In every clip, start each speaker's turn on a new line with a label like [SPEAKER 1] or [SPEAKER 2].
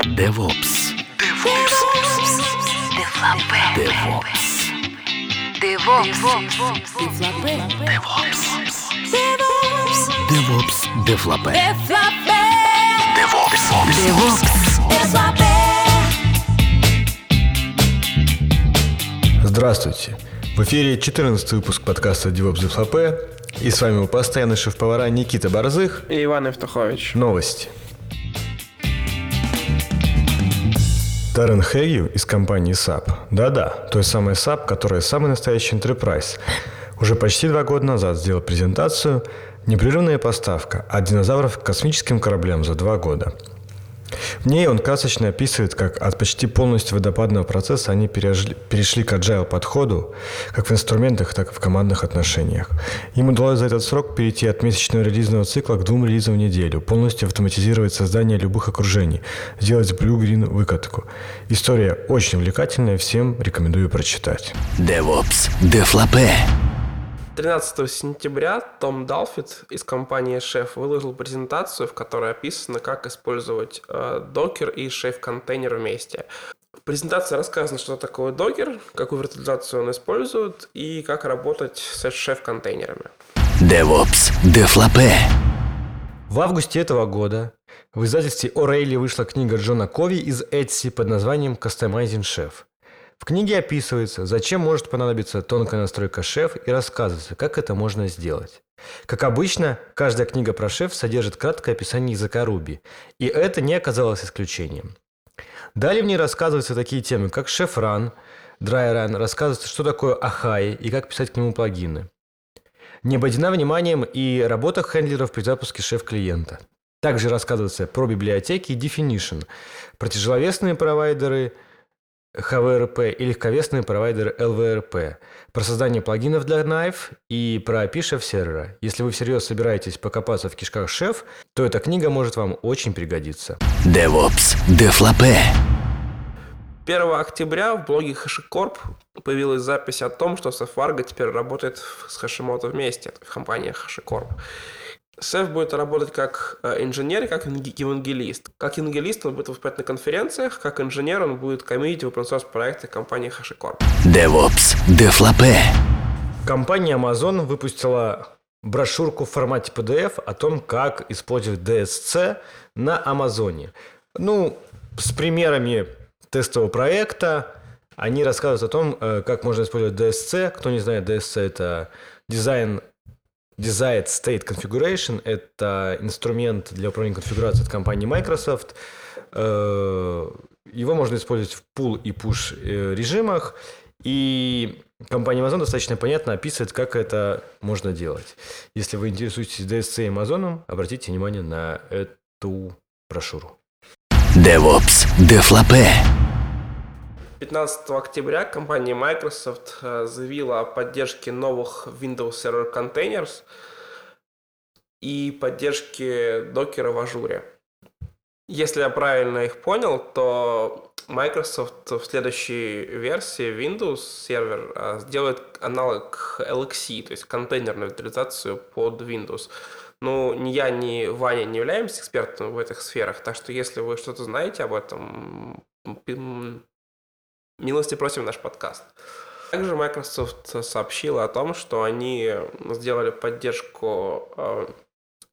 [SPEAKER 1] DevOps. DevOps. DevOps.
[SPEAKER 2] DevOps.
[SPEAKER 1] DevOps. DevOps. Дефлапе. DevOps.
[SPEAKER 3] Здравствуйте! В эфире 14 выпуск подкаста DevOps Дефлапе. И с вами его постоянный шеф-повара Никита Борзых.
[SPEAKER 4] И Иван Евтухович.
[SPEAKER 3] Новости. Даррен Хэгью из компании SAP. Да-да, той самой SAP, которая самый настоящий enterprise. Уже почти два года назад сделал презентацию «Непрерывная поставка от динозавров к космическим кораблям за два года». В ней он красочно описывает, как от почти полностью водопадного процесса они перешли, к agile подходу, как в инструментах, так и в командных отношениях. Им удалось за этот срок перейти от месячного релизного цикла к двум релизам в неделю, полностью автоматизировать создание любых окружений, сделать blue-green выкатку. История очень увлекательная, всем рекомендую прочитать.
[SPEAKER 1] DevOps. Дефлапе.
[SPEAKER 4] 13 сентября Том Далфит из компании Chef выложил презентацию, в которой описано, как использовать э, докер и Chef контейнер вместе. В презентации рассказано, что такое докер, какую виртуализацию он использует и как работать с Chef контейнерами.
[SPEAKER 1] DevOps. Дефлапе.
[SPEAKER 3] В августе этого года в издательстве O'Reilly вышла книга Джона Кови из Etsy под названием «Customizing Chef». В книге описывается, зачем может понадобиться тонкая настройка шеф и рассказывается, как это можно сделать. Как обычно, каждая книга про шеф содержит краткое описание языка Ruby, и это не оказалось исключением. Далее в ней рассказываются такие темы, как шеф-ран, драй-ран, рассказывается, что такое ахай и как писать к нему плагины. Не обойдена вниманием и работа хендлеров при запуске шеф-клиента. Также рассказывается про библиотеки и definition, про тяжеловесные провайдеры – HVRP и легковесные провайдеры LVRP, про создание плагинов для Knife и про API Chef сервера. Если вы всерьез собираетесь покопаться в кишках Chef, то эта книга может вам очень пригодиться.
[SPEAKER 1] DevOps. Дефлапе.
[SPEAKER 4] 1 октября в блоге HashiCorp появилась запись о том, что Safargo теперь работает с Hashimoto вместе, в компании HashiCorp. Сеф будет работать как э, инженер и как евангелист. Как евангелист он будет выступать на конференциях, как инженер он будет коммитить в open проекты компании HashiCorp.
[SPEAKER 1] DevOps. Дефлапе.
[SPEAKER 3] Компания Amazon выпустила брошюрку в формате PDF о том, как использовать DSC на Амазоне. Ну, с примерами тестового проекта они рассказывают о том, э, как можно использовать DSC. Кто не знает, DSC – это дизайн Desired State Configuration – это инструмент для управления конфигурацией от компании Microsoft. Э, его можно использовать в pull и push э, режимах. И компания Amazon достаточно понятно описывает, как это можно делать. Если вы интересуетесь DSC и Amazon, обратите внимание на эту брошюру.
[SPEAKER 1] DevOps. Дефлапе.
[SPEAKER 4] 15 октября компания Microsoft э, заявила о поддержке новых Windows Server Containers и поддержке докера в ажуре. Если я правильно их понял, то Microsoft в следующей версии Windows сервер э, сделает аналог LXC, то есть контейнерную виртуализацию под Windows. Ну, ни я, ни Ваня не являемся экспертами в этих сферах, так что если вы что-то знаете об этом, милости просим наш подкаст. Также Microsoft сообщила о том, что они сделали поддержку э,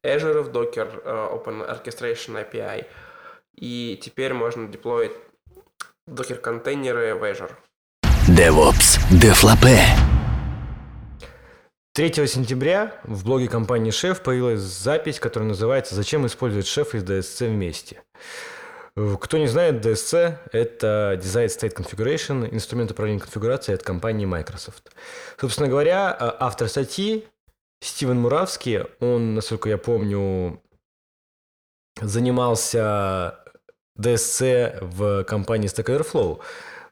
[SPEAKER 4] Azure в Docker э, Open Orchestration API, и теперь можно деплоить Docker контейнеры в Azure.
[SPEAKER 1] DevOps. Дефлапе.
[SPEAKER 3] 3 сентября в блоге компании Chef появилась запись, которая называется «Зачем использовать Chef и DSC вместе?». Кто не знает, DSC – это Design State Configuration, инструмент управления конфигурацией от компании Microsoft. Собственно говоря, а, автор статьи Стивен Муравский, он, насколько я помню, занимался DSC в компании Stack Overflow,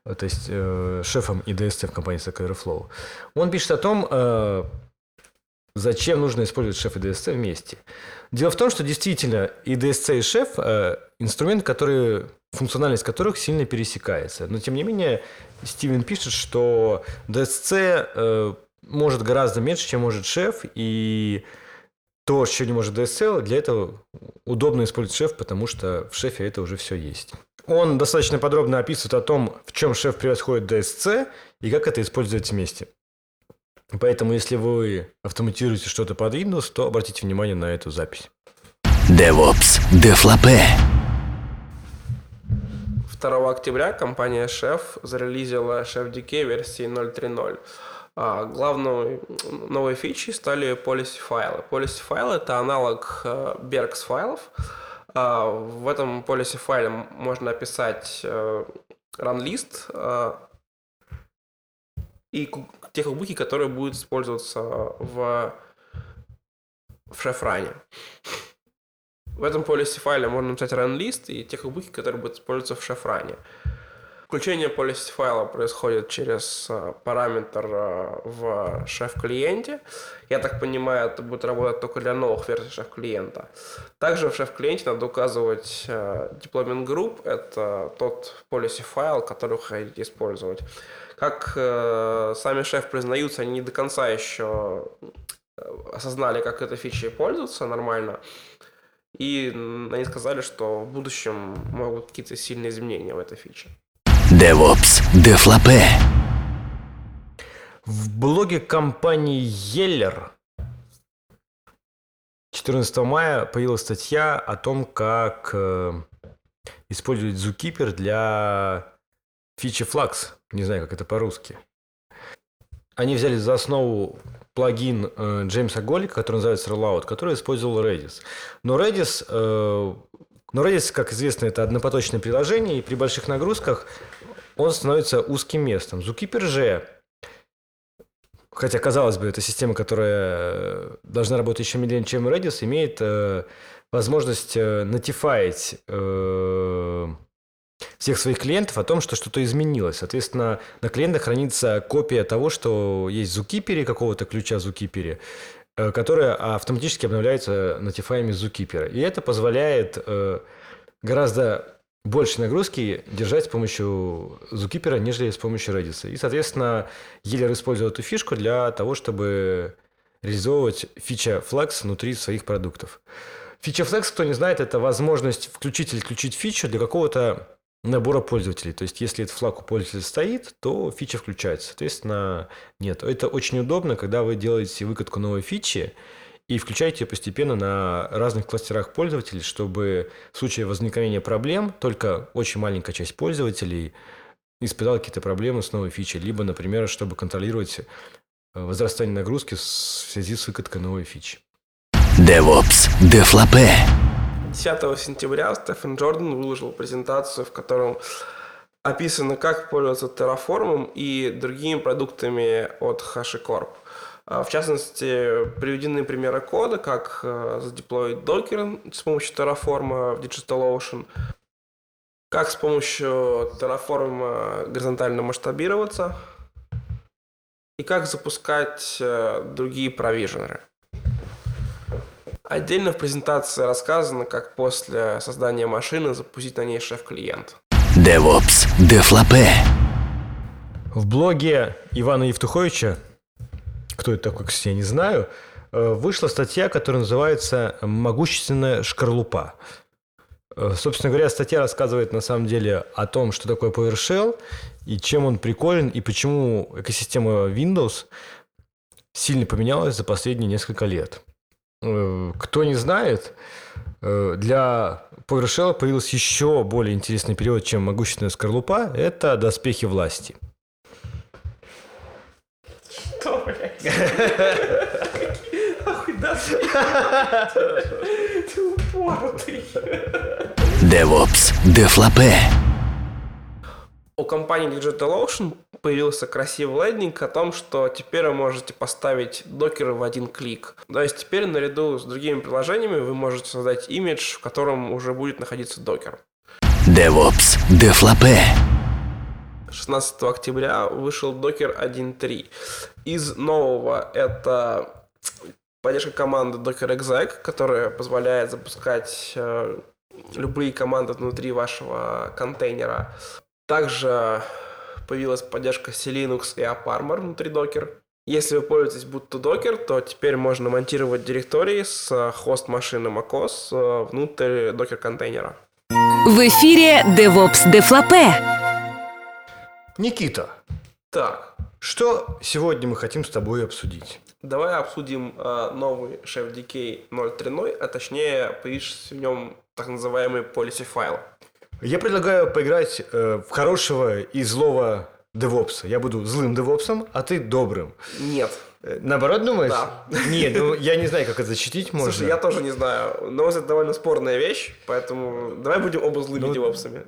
[SPEAKER 3] то есть э, шефом и DSC в компании Stack Overflow. Он пишет о том, э, зачем нужно использовать шеф и DSC вместе. Дело в том, что действительно и DSC, и шеф э, инструмент, который, функциональность которых сильно пересекается. Но тем не менее, Стивен пишет, что DSC э, может гораздо меньше, чем может шеф, и то, что не может DSL, для этого удобно использовать шеф, потому что в шефе это уже все есть. Он достаточно подробно описывает о том, в чем шеф превосходит DSC и как это использовать вместе. Поэтому, если вы автоматизируете что-то под Windows, то обратите внимание на эту запись.
[SPEAKER 1] DevOps Deflapé.
[SPEAKER 4] 2 октября компания Chef зарелизила Chef DK версии 0.3.0. А, главной новой фичей стали policy файлы. Policy файлы это аналог э, Berks файлов. А, в этом policy файле можно описать э, run list э, и те кукбуки, которые будут использоваться в, в шефране. В этом policy файле можно написать run list и те кукбуки, которые будут использоваться в шефране. Включение policy файла происходит через э, параметр э, в шеф-клиенте. Я так понимаю, это будет работать только для новых версий шеф-клиента. Также в шеф-клиенте надо указывать э, deployment group. Это тот policy файл, который вы хотите использовать. Как сами шеф признаются, они не до конца еще осознали, как этой фичей пользоваться нормально. И они сказали, что в будущем могут какие-то сильные изменения в этой фиче.
[SPEAKER 1] DevOps Deflapé.
[SPEAKER 3] В блоге компании Yeller 14 мая появилась статья о том, как э, использовать Zookeeper для фичи Flux. Не знаю, как это по-русски. Они взяли за основу плагин э, Джеймса Голлика, который называется Rollout, который использовал Redis. Но Redis, э, но Redis, как известно, это однопоточное приложение, и при больших нагрузках он становится узким местом. Zookeeper же, хотя, казалось бы, это система, которая должна работать еще медленнее, чем Redis, имеет э, возможность э, нотифаить э, всех своих клиентов о том, что что-то изменилось. Соответственно, на клиентах хранится копия того, что есть в Zookeeper, какого-то ключа в Zookeeper, э, которая автоматически обновляется нотифаями Zookeeper. И это позволяет э, гораздо больше нагрузки держать с помощью Zookeeper, нежели с помощью Redis. И, соответственно, Елер использует эту фишку для того, чтобы реализовывать фича Flex внутри своих продуктов. Фича Flex, кто не знает, это возможность включить или включить фичу для какого-то набора пользователей. То есть, если этот флаг у пользователя стоит, то фича включается. Соответственно, нет. Это очень удобно, когда вы делаете выкатку новой фичи, и включайте ее постепенно на разных кластерах пользователей, чтобы в случае возникновения проблем только очень маленькая часть пользователей испытала какие-то проблемы с новой фичей, либо, например, чтобы контролировать э, возрастание нагрузки в связи с выкаткой новой фичи.
[SPEAKER 1] DevOps Deflapé.
[SPEAKER 4] 10 сентября Стефан Джордан выложил презентацию, в котором описано, как пользоваться Terraform и другими продуктами от HashiCorp. А, в частности, приведены примеры кода, как э, задеплоить докер с помощью Terraform в DigitalOcean, как с помощью Terraform горизонтально масштабироваться и как запускать э, другие провиженеры. Отдельно в презентации рассказано, как после создания машины запустить на ней шеф-клиент.
[SPEAKER 1] DevOps Deflapé.
[SPEAKER 3] В блоге Ивана Евтуховича кто это такой, кстати, я не знаю, э, вышла статья, которая называется «Могущественная шкарлупа». Э, собственно говоря, статья рассказывает на самом деле о том, что такое PowerShell и чем он приколен, и почему экосистема Windows сильно поменялась за последние несколько лет. Э, кто не знает, для PowerShell появился еще более интересный период, чем могущественная скорлупа. Это доспехи власти –
[SPEAKER 4] что, блядь? Ты упоротый.
[SPEAKER 1] DevOps Deflapé.
[SPEAKER 4] У компании DigitalOcean появился красивый лендинг о том, что теперь вы можете поставить докеры в один клик. То есть теперь наряду с другими приложениями вы можете создать имидж, в котором уже будет находиться докер.
[SPEAKER 1] DevOps Deflapé.
[SPEAKER 4] 16 октября вышел Docker 1.3. Из нового это поддержка команды Docker exec, которая позволяет запускать э, любые команды внутри вашего контейнера. Также появилась поддержка C-Linux и AppArmor внутри Docker. Если вы пользуетесь будто Docker, то теперь можно монтировать директории с хост машины macOS э, внутрь Docker контейнера.
[SPEAKER 2] В эфире DevOps Дефлапе.
[SPEAKER 3] Никита,
[SPEAKER 4] Так,
[SPEAKER 3] что сегодня мы хотим с тобой обсудить?
[SPEAKER 4] давай обсудим э, новый шеф DK 0.3.0, а точнее появившийся в нем так называемый policy файл.
[SPEAKER 3] Я предлагаю поиграть э, в хорошего и злого девопса. Я буду злым девопсом, а ты добрым.
[SPEAKER 4] Нет.
[SPEAKER 3] Э, Наоборот, думаешь?
[SPEAKER 4] Да.
[SPEAKER 3] Нет, ну я не знаю, как это защитить можно.
[SPEAKER 4] Слушай, я тоже не знаю. Но это довольно спорная вещь, поэтому давай будем оба злыми
[SPEAKER 3] Ну,
[SPEAKER 4] девопсами.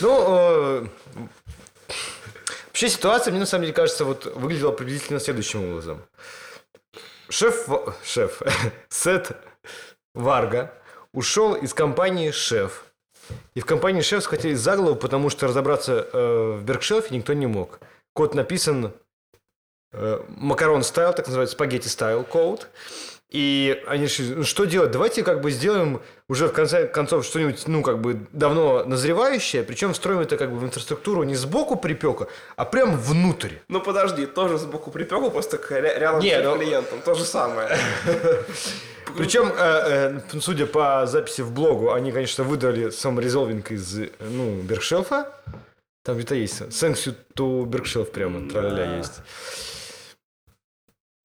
[SPEAKER 3] Ну, э, вообще ситуация, мне на самом деле кажется, вот выглядела приблизительно следующим образом. Шеф, шеф, Сет Варга ушел из компании Шеф. И в компании Шеф схватились за голову, потому что разобраться э, в Беркшелфе никто не мог. Код написан э, макарон стайл, так называется, спагетти стайл код. И они решили, ну что делать, давайте как бы сделаем уже в конце концов что-нибудь, ну как бы давно назревающее, причем встроим это как бы в инфраструктуру не сбоку припека, а прям внутрь.
[SPEAKER 4] Ну подожди, тоже сбоку припеку, просто рядом
[SPEAKER 3] Не,
[SPEAKER 4] с
[SPEAKER 3] ну-
[SPEAKER 4] клиентом. То же самое.
[SPEAKER 3] Причем, э, э, судя по записи в блогу, они, конечно, выдали сам резолвинг из, э, ну, Беркшелфа. Там где-то есть. Thanks you to прямо, траля есть.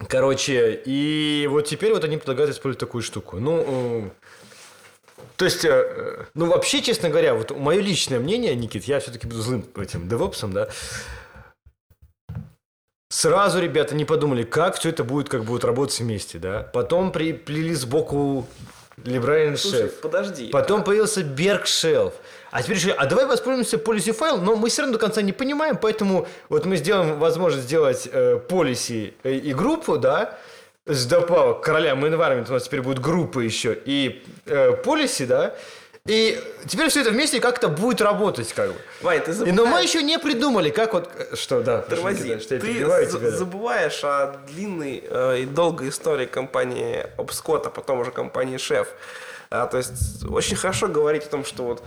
[SPEAKER 3] Короче, и вот теперь вот они предлагают использовать такую штуку. Ну, э, то есть, э, ну, вообще, честно говоря, вот мое личное мнение, Никит, я все-таки буду злым этим девопсом, да, Сразу ребята не подумали, как все это будет, как будет работать вместе, да. Потом приплели сбоку Либрайан
[SPEAKER 4] Слушай,
[SPEAKER 3] Шеф.
[SPEAKER 4] подожди.
[SPEAKER 3] Потом появился Берг Шелф. А теперь решили, а давай воспользуемся policy файл, но мы все равно до конца не понимаем, поэтому вот мы сделаем возможность сделать э, policy э, и группу, да, с добавок королям environment у нас теперь будет группа еще и э, policy, да, и теперь все это вместе как-то будет работать, как бы.
[SPEAKER 4] Вань, ты
[SPEAKER 3] И,
[SPEAKER 4] забываешь...
[SPEAKER 3] но мы еще не придумали, как вот... э, Что, да.
[SPEAKER 4] Тормози.
[SPEAKER 3] Никита, что
[SPEAKER 4] Ты
[SPEAKER 3] тебя, да.
[SPEAKER 4] забываешь о длинной э, и долгой истории компании Обскот, а потом уже компании Шеф. А, то есть очень хорошо говорить о том, что вот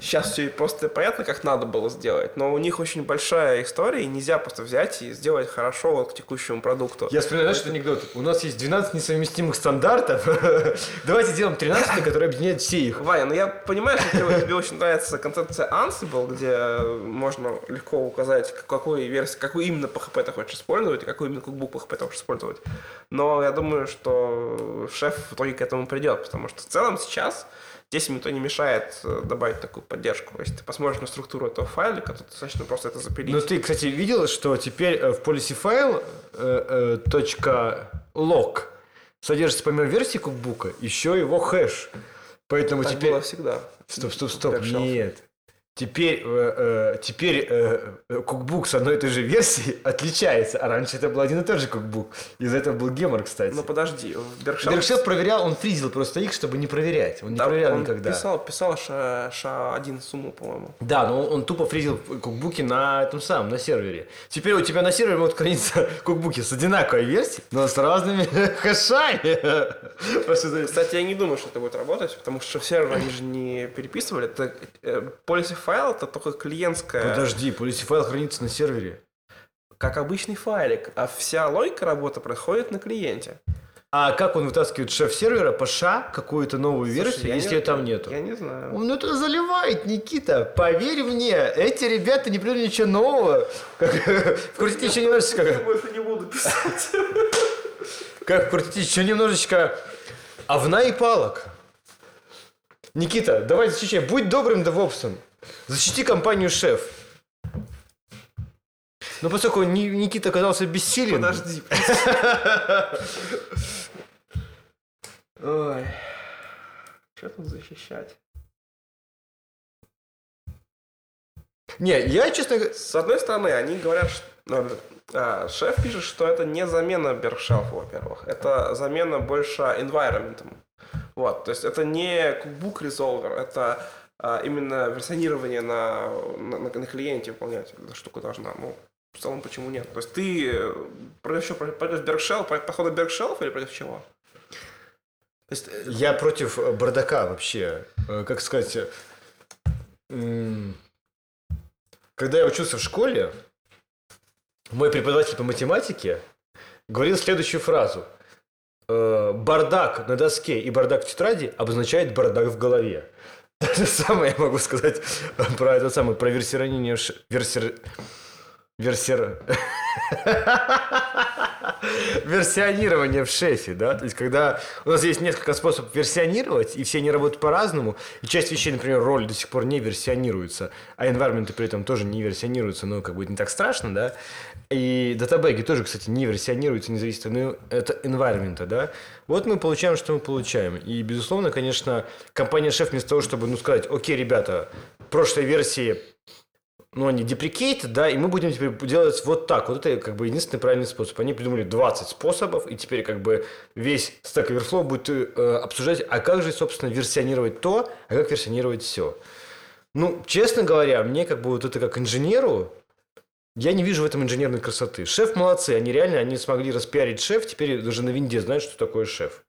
[SPEAKER 4] сейчас все просто понятно, как надо было сделать, но у них очень большая история, и нельзя просто взять и сделать хорошо вот к текущему продукту.
[SPEAKER 3] Я вспоминаю, что анекдот. У нас есть 12 несовместимых стандартов. Давайте сделаем 13, который объединяет все их.
[SPEAKER 4] Ваня, ну я понимаю, что тебе, очень нравится концепция Ansible, где можно легко указать, к- какой версии, какую именно PHP ты хочешь использовать, и какой именно cookbook PHP ты хочешь использовать. Но я думаю, что шеф в итоге к этому придет, потому что в целом сейчас здесь им никто не мешает э, добавить такую поддержку. Если ты посмотришь на структуру этого файлика, то достаточно просто это запилить.
[SPEAKER 3] Но ты, кстати, видел, что теперь э, в policy файл э, .log содержится помимо версии кукбука еще его хэш. Поэтому
[SPEAKER 4] так
[SPEAKER 3] теперь...
[SPEAKER 4] было всегда.
[SPEAKER 3] Стоп, стоп, стоп, нет. Теперь, э, э, теперь э, э, кукбук с одной и той же версии отличается, а раньше это был один и тот же кукбук. Из-за этого был гемор, кстати.
[SPEAKER 4] Ну подожди, в Berkshire-
[SPEAKER 3] Беркшелф проверял, он фризил просто их, чтобы не проверять. Он не
[SPEAKER 4] Да,
[SPEAKER 3] проверял
[SPEAKER 4] он
[SPEAKER 3] никогда.
[SPEAKER 4] Писал, писал ша, ша один сумму, по-моему.
[SPEAKER 3] Да, но он, он тупо фризил кукбуки на этом самом, на сервере. Теперь у тебя на сервере могут храниться кукбуки с одинаковой версией, но с разными хэшами.
[SPEAKER 4] Кстати, я не думаю, что это будет работать, потому что серверы они же не переписывали. Это э, policy файл это только клиентская,
[SPEAKER 3] Подожди, policy файл хранится на сервере.
[SPEAKER 4] как обычный файлик, а вся логика работы происходит на клиенте.
[SPEAKER 3] А как он вытаскивает шеф сервера по ша какую-то новую
[SPEAKER 4] Слушай,
[SPEAKER 3] версию,
[SPEAKER 4] я
[SPEAKER 3] если
[SPEAKER 4] не-
[SPEAKER 3] ее там нету?
[SPEAKER 4] Я не знаю.
[SPEAKER 3] Ну это заливает, Никита. Поверь мне, эти ребята не придумали ничего нового. Как, вкрутите еще немножечко. Как,
[SPEAKER 4] больше не буду писать.
[SPEAKER 3] как вкрутите еще немножечко овна и палок. Никита, давай защищай. Будь добрым девопсом. Защити компанию шеф. Но поскольку Ни- Никита оказался бессилен...
[SPEAKER 4] Подожди. Ой. Что тут защищать?
[SPEAKER 3] Не, я, честно.
[SPEAKER 4] С одной стороны, они говорят, что ну, а, шеф пишет, что это не замена Беркшелфа, во-первых. Это замена больше environment. Вот, то есть это не cookbook resolver, это именно версионирование на, на, на- клиенте выполнять эта штука должна. Ну, в целом, почему нет? То есть ты против чего? Против Беркшелф, против подхода Беркшелфа или против чего? Есть, э,
[SPEAKER 3] Я против э, бардака вообще. Э, Как сказать... Когда я учился в школе, мой преподаватель по математике говорил следующую фразу. бардак на доске и бардак в тетради обозначает бардак в голове. То же самое я могу сказать про это самое, про версирование... ш- Версир... Версионирование в шефе, да? То есть, когда у нас есть несколько способов версионировать, и все они работают по-разному, и часть вещей, например, роль до сих пор не версионируется, а environment при этом тоже не версионируются, но как бы не так страшно, да? И датабеги тоже, кстати, не версионируются, не зависит от environment, да? Вот мы получаем, что мы получаем. И, безусловно, конечно, компания шеф вместо того, чтобы, ну, сказать, окей, ребята, прошлой версии ну, они deprecated, да, и мы будем теперь делать вот так. Вот это как бы единственный правильный способ. Они придумали 20 способов, и теперь как бы весь Stack Overflow будет э, обсуждать, а как же, собственно, версионировать то, а как версионировать все. Ну, честно говоря, мне как бы вот это как инженеру, я не вижу в этом инженерной красоты. Шеф молодцы, они реально, они смогли распиарить шеф, теперь даже на винде знают, что такое шеф.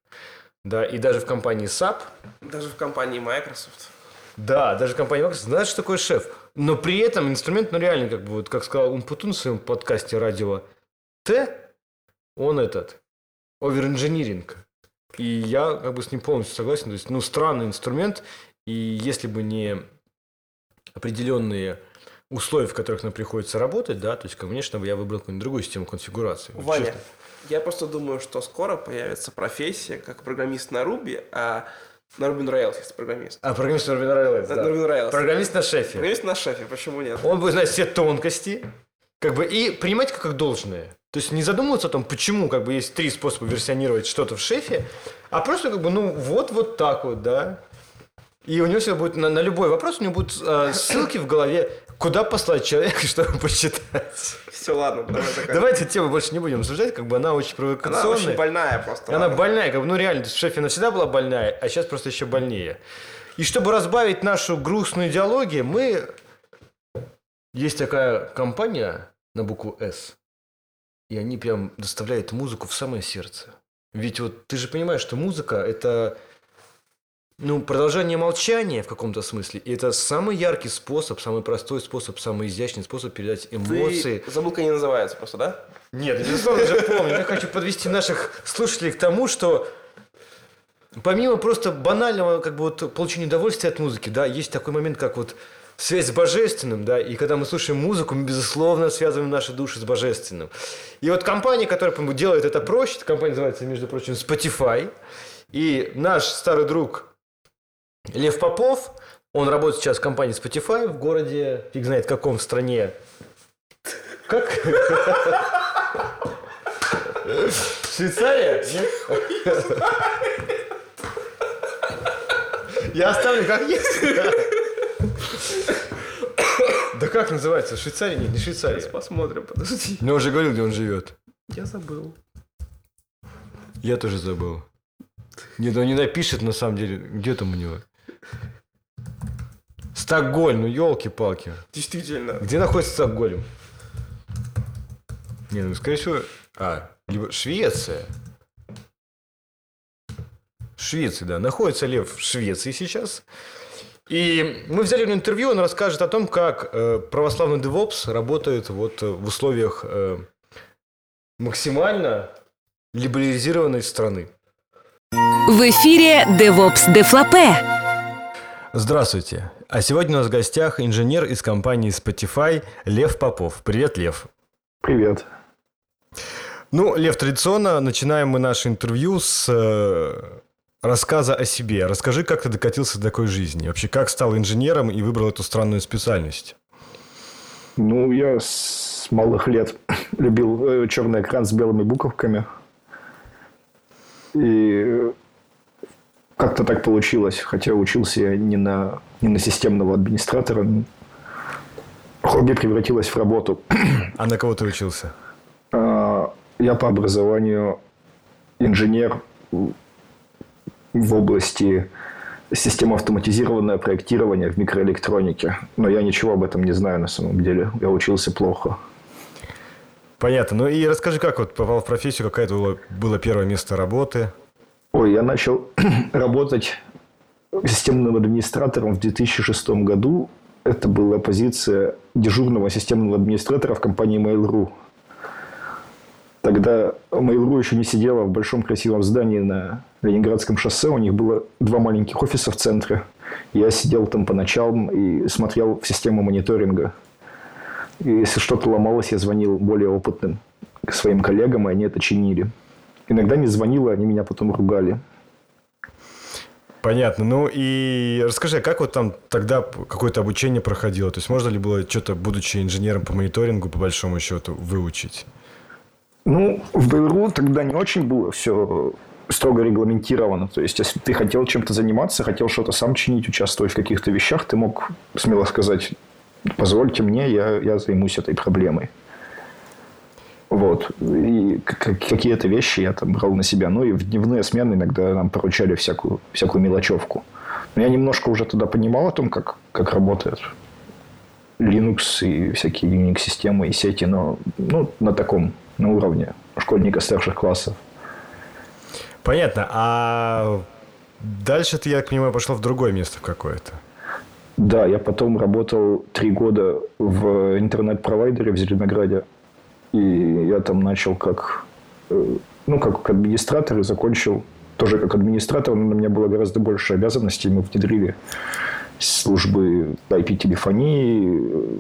[SPEAKER 3] Да, и даже в компании SAP,
[SPEAKER 4] Даже в компании Microsoft.
[SPEAKER 3] Да, даже компания Microsoft знает, что такое шеф. Но при этом инструмент, ну реально, как бы, вот, как сказал Умпутун в своем подкасте радио Т, он этот, оверинжиниринг. И я как бы с ним полностью согласен. То есть, ну, странный инструмент, и если бы не определенные условия, в которых нам приходится работать, да, то есть, конечно, я выбрал какую-нибудь другую систему конфигурации. Вот
[SPEAKER 4] Ваня,
[SPEAKER 3] честно.
[SPEAKER 4] я просто думаю, что скоро появится профессия как программист на Ruby, а на on Rails есть программист.
[SPEAKER 3] А, программист на Rails,
[SPEAKER 4] На
[SPEAKER 3] да.
[SPEAKER 4] Ruby on Rails.
[SPEAKER 3] Программист на шефе.
[SPEAKER 4] Программист на шефе, почему нет?
[SPEAKER 3] Он будет знать все тонкости, как бы, и принимать как, как должное. То есть не задумываться о том, почему как бы есть три способа версионировать что-то в шефе, а просто как бы, ну, вот, вот так вот, да. И у него всегда будет на, на любой вопрос, у него будут э, ссылки в голове, куда послать человека, чтобы почитать.
[SPEAKER 4] Все, ладно, давай заканчивай.
[SPEAKER 3] Давайте тему больше не будем обсуждать, как бы она очень
[SPEAKER 4] Она
[SPEAKER 3] провокационная.
[SPEAKER 4] очень больная просто.
[SPEAKER 3] Она
[SPEAKER 4] ладно.
[SPEAKER 3] больная, как бы, ну реально, в шефе она всегда была больная, а сейчас просто еще больнее. И чтобы разбавить нашу грустную идеологию, мы... Есть такая компания на букву «С», и они прям доставляют музыку в самое сердце. Ведь вот ты же понимаешь, что музыка – это ну, продолжение молчания в каком-то смысле. И это самый яркий способ, самый простой способ, самый изящный способ передать эмоции.
[SPEAKER 4] Ты забыл, как они называются просто, да?
[SPEAKER 3] Нет, безусловно же помню. Я хочу подвести наших слушателей к тому, что помимо просто банального как бы вот получения удовольствия от музыки, да, есть такой момент, как вот связь с божественным, да, и когда мы слушаем музыку, мы, безусловно, связываем наши души с божественным. И вот компания, которая по-моему, делает это проще, эта компания называется, между прочим, Spotify, и наш старый друг Лев Попов, он работает сейчас в компании Spotify в городе, фиг знает каком в стране. Как? Швейцария? Я оставлю как есть. Да. Как называется? Швейцария? Нет, не Швейцария.
[SPEAKER 4] Посмотрим, подожди.
[SPEAKER 3] Но уже говорил, где он живет.
[SPEAKER 4] Я забыл.
[SPEAKER 3] Я тоже забыл. Нет, он не напишет, на самом деле. Где там у него? Стокгольм, ну елки-палки.
[SPEAKER 4] Действительно.
[SPEAKER 3] Где находится Стокгольм? Не, ну, скорее всего... А, либо Швеция. Швеция, да. Находится Лев в Швеции сейчас. И мы взяли у него интервью, он расскажет о том, как э, православный DevOps работает вот э, в условиях э, максимально либерализированной страны.
[SPEAKER 2] В эфире DevOps Дефлапе.
[SPEAKER 3] Здравствуйте. А сегодня у нас в гостях инженер из компании Spotify Лев Попов. Привет, Лев.
[SPEAKER 5] Привет.
[SPEAKER 3] Ну, Лев, традиционно начинаем мы наше интервью с э, рассказа о себе. Расскажи, как ты докатился до такой жизни? Вообще, как стал инженером и выбрал эту странную специальность?
[SPEAKER 5] Ну, я с малых лет любил э, черный экран с белыми буковками. И э, как-то так получилось. Хотя учился я не на, не на системного администратора. Хобби превратилось в работу.
[SPEAKER 3] А на кого ты учился?
[SPEAKER 5] А, Я по образованию инженер в области систем автоматизированного проектирования в микроэлектронике. Но я ничего об этом не знаю на самом деле. Я учился плохо.
[SPEAKER 3] Понятно. Ну и расскажи, как вот попал в профессию, какое это было, было первое место работы?
[SPEAKER 5] Ой, я начал работать системным администратором в 2006 году. Это была позиция дежурного системного администратора в компании Mail.ru. Тогда Mail.ru еще не сидела в большом красивом здании на Ленинградском шоссе. У них было два маленьких офиса в центре. Я сидел там по ночам и смотрел в систему мониторинга. И если что-то ломалось, я звонил более опытным своим коллегам, и они это чинили. Иногда не звонила, они меня потом ругали.
[SPEAKER 3] Понятно. Ну и расскажи, а как вот там тогда какое-то обучение проходило? То есть можно ли было что-то, будучи инженером по мониторингу, по большому счету, выучить?
[SPEAKER 5] Ну, в БРУ тогда не очень было все строго регламентировано. То есть, если ты хотел чем-то заниматься, хотел что-то сам чинить, участвовать в каких-то вещах, ты мог смело сказать, позвольте мне, я, я займусь этой проблемой. Вот. И какие-то вещи я там брал на себя. Ну, и в дневные смены иногда нам поручали всякую, всякую мелочевку. Но я немножко уже тогда понимал о том, как, как работает Linux и всякие Unix-системы и сети, но ну, на таком, на уровне школьника старших классов.
[SPEAKER 3] Понятно. А дальше ты, я так понимаю, пошел в другое место какое-то.
[SPEAKER 5] Да, я потом работал три года в интернет-провайдере в Зеленограде. И я там начал как, э, ну, как администратор и закончил тоже как администратор, но у меня было гораздо больше обязанностей. Мы внедрили службы IP-телефонии,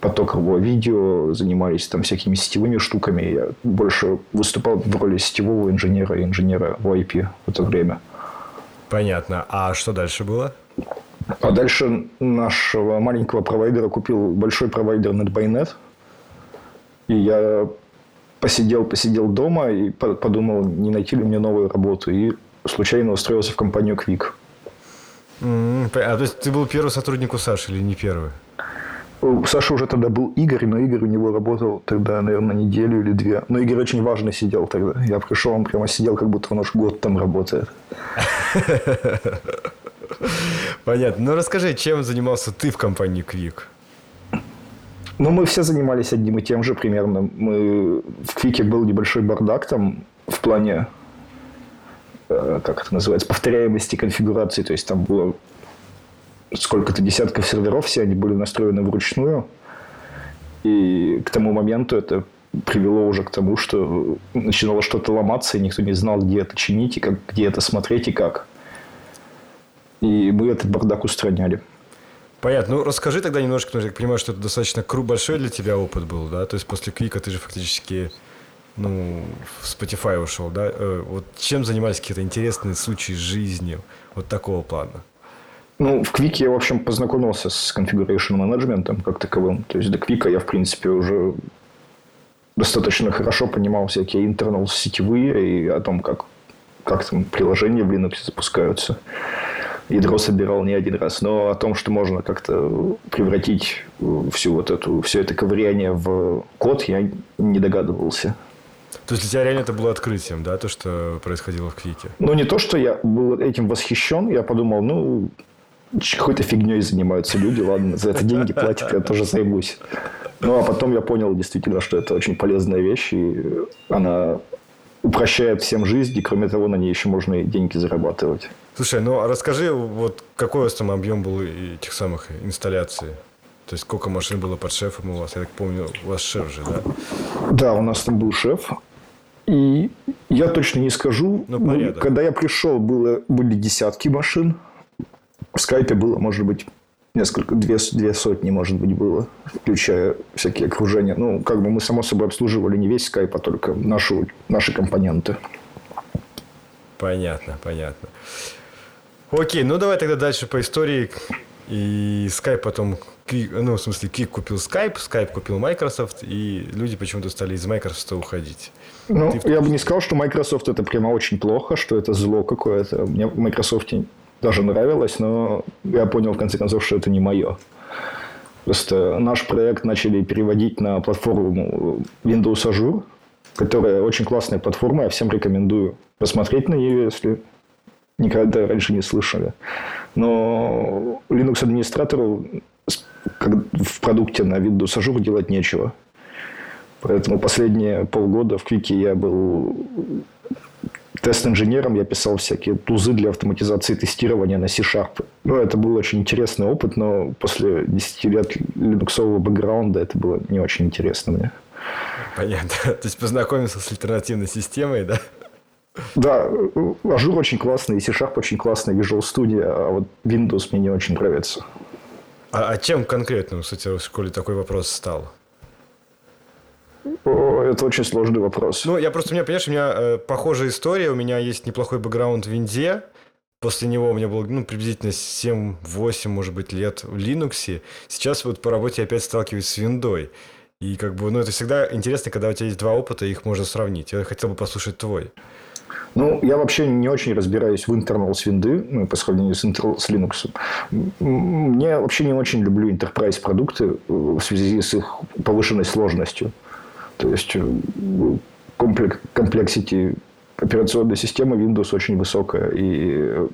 [SPEAKER 5] потокового видео, занимались там всякими сетевыми штуками. Я больше выступал в роли сетевого инженера и инженера в IP в это время.
[SPEAKER 3] Понятно. А что дальше было?
[SPEAKER 5] А дальше нашего маленького провайдера купил большой провайдер NetByNet. И я посидел, посидел дома и подумал, не найти ли мне новую работу. И случайно устроился в компанию Quick.
[SPEAKER 3] А то есть ты был первый сотрудник у Саши или не первый?
[SPEAKER 5] У Саши уже тогда был Игорь, но Игорь у него работал тогда, наверное, неделю или две. Но Игорь очень важно сидел тогда. Я пришел, он прямо сидел, как будто он уж год там работает.
[SPEAKER 3] Понятно. Ну, расскажи, чем занимался ты в компании Quick?
[SPEAKER 5] Ну, мы все занимались одним и тем же примерно. Мы... В Квике был небольшой бардак там в плане, э, как это называется, повторяемости конфигурации. То есть, там было сколько-то десятков серверов, все они были настроены вручную. И к тому моменту это привело уже к тому, что начинало что-то ломаться, и никто не знал, где это чинить, и как, где это смотреть, и как. И мы этот бардак устраняли.
[SPEAKER 3] Понятно. Ну, расскажи тогда немножко, потому что я понимаю, что это достаточно кру большой для тебя опыт был, да? То есть после Квика ты же фактически ну, в Spotify ушел, да? Э, вот чем занимались какие-то интересные случаи с жизнью вот такого плана?
[SPEAKER 5] Ну, в Квике я, в общем, познакомился с configuration менеджментом как таковым. То есть до Квика я, в принципе, уже достаточно хорошо понимал всякие internals сетевые и о том, как, как там приложения в Linux запускаются. Ядро собирал не один раз. Но о том, что можно как-то превратить всю вот эту, все это ковыряние в код, я не догадывался.
[SPEAKER 3] То есть для тебя реально это было открытием, да, то, что происходило в Квике?
[SPEAKER 5] Ну, не то, что я был этим восхищен, я подумал, ну, какой-то фигней занимаются люди, ладно, за это деньги платят, я тоже займусь. Ну, а потом я понял действительно, что это очень полезная вещь, и она упрощает всем жизнь, и кроме того, на ней еще можно и деньги зарабатывать.
[SPEAKER 3] Слушай, ну а расскажи, вот какой у вас там объем был этих самых инсталляций? То есть сколько машин было под шефом у вас? Я так помню, у вас шеф же, да?
[SPEAKER 5] Да, у нас там был шеф. И я точно не скажу. Ну, порядок. Когда я пришел, было, были десятки машин. В скайпе было, может быть, несколько, две, две сотни, может быть, было, включая всякие окружения. Ну, как бы мы, само собой, обслуживали не весь скайп, а только нашу, наши компоненты.
[SPEAKER 3] Понятно, понятно. Окей, ну давай тогда дальше по истории. И Skype потом, ну, в смысле, Кик купил Skype, Skype купил Microsoft, и люди почему-то стали из Microsoft уходить.
[SPEAKER 5] Ну, Ты... я бы не сказал, что Microsoft это прямо очень плохо, что это зло какое-то. Мне в Microsoft даже нравилось, но я понял в конце концов, что это не мое. Просто наш проект начали переводить на платформу Windows Azure, которая очень классная платформа, я всем рекомендую посмотреть на нее, если никогда раньше не слышали. Но Linux-администратору в продукте на Windows Azure делать нечего. Поэтому последние полгода в Квике я был тест-инженером, я писал всякие тузы для автоматизации тестирования на C-Sharp. Ну, это был очень интересный опыт, но после 10 лет линуксового бэкграунда это было не очень интересно мне.
[SPEAKER 3] Понятно. То есть познакомился с альтернативной системой, да?
[SPEAKER 5] Да, Azure очень классный, и C-Sharp очень классный, Visual Studio, а вот Windows мне не очень нравится.
[SPEAKER 3] А, а чем конкретно, кстати, в школе такой вопрос стал?
[SPEAKER 5] Это очень сложный вопрос.
[SPEAKER 3] Ну, я просто, у меня, понимаешь, у меня э, похожая история. У меня есть неплохой бэкграунд в Винде. После него у меня было ну, приблизительно 7-8, может быть, лет в Linux. Сейчас вот по работе опять сталкиваюсь с виндой. И как бы, ну, это всегда интересно, когда у тебя есть два опыта, их можно сравнить. Я хотел бы послушать твой.
[SPEAKER 5] Ну, я вообще не очень разбираюсь в internals винды, ну, по сравнению с, Intel, с Linux. Мне вообще не очень люблю enterprise продукты в связи с их повышенной сложностью. То есть, комплек, комплексити операционной системы Windows очень высокая. И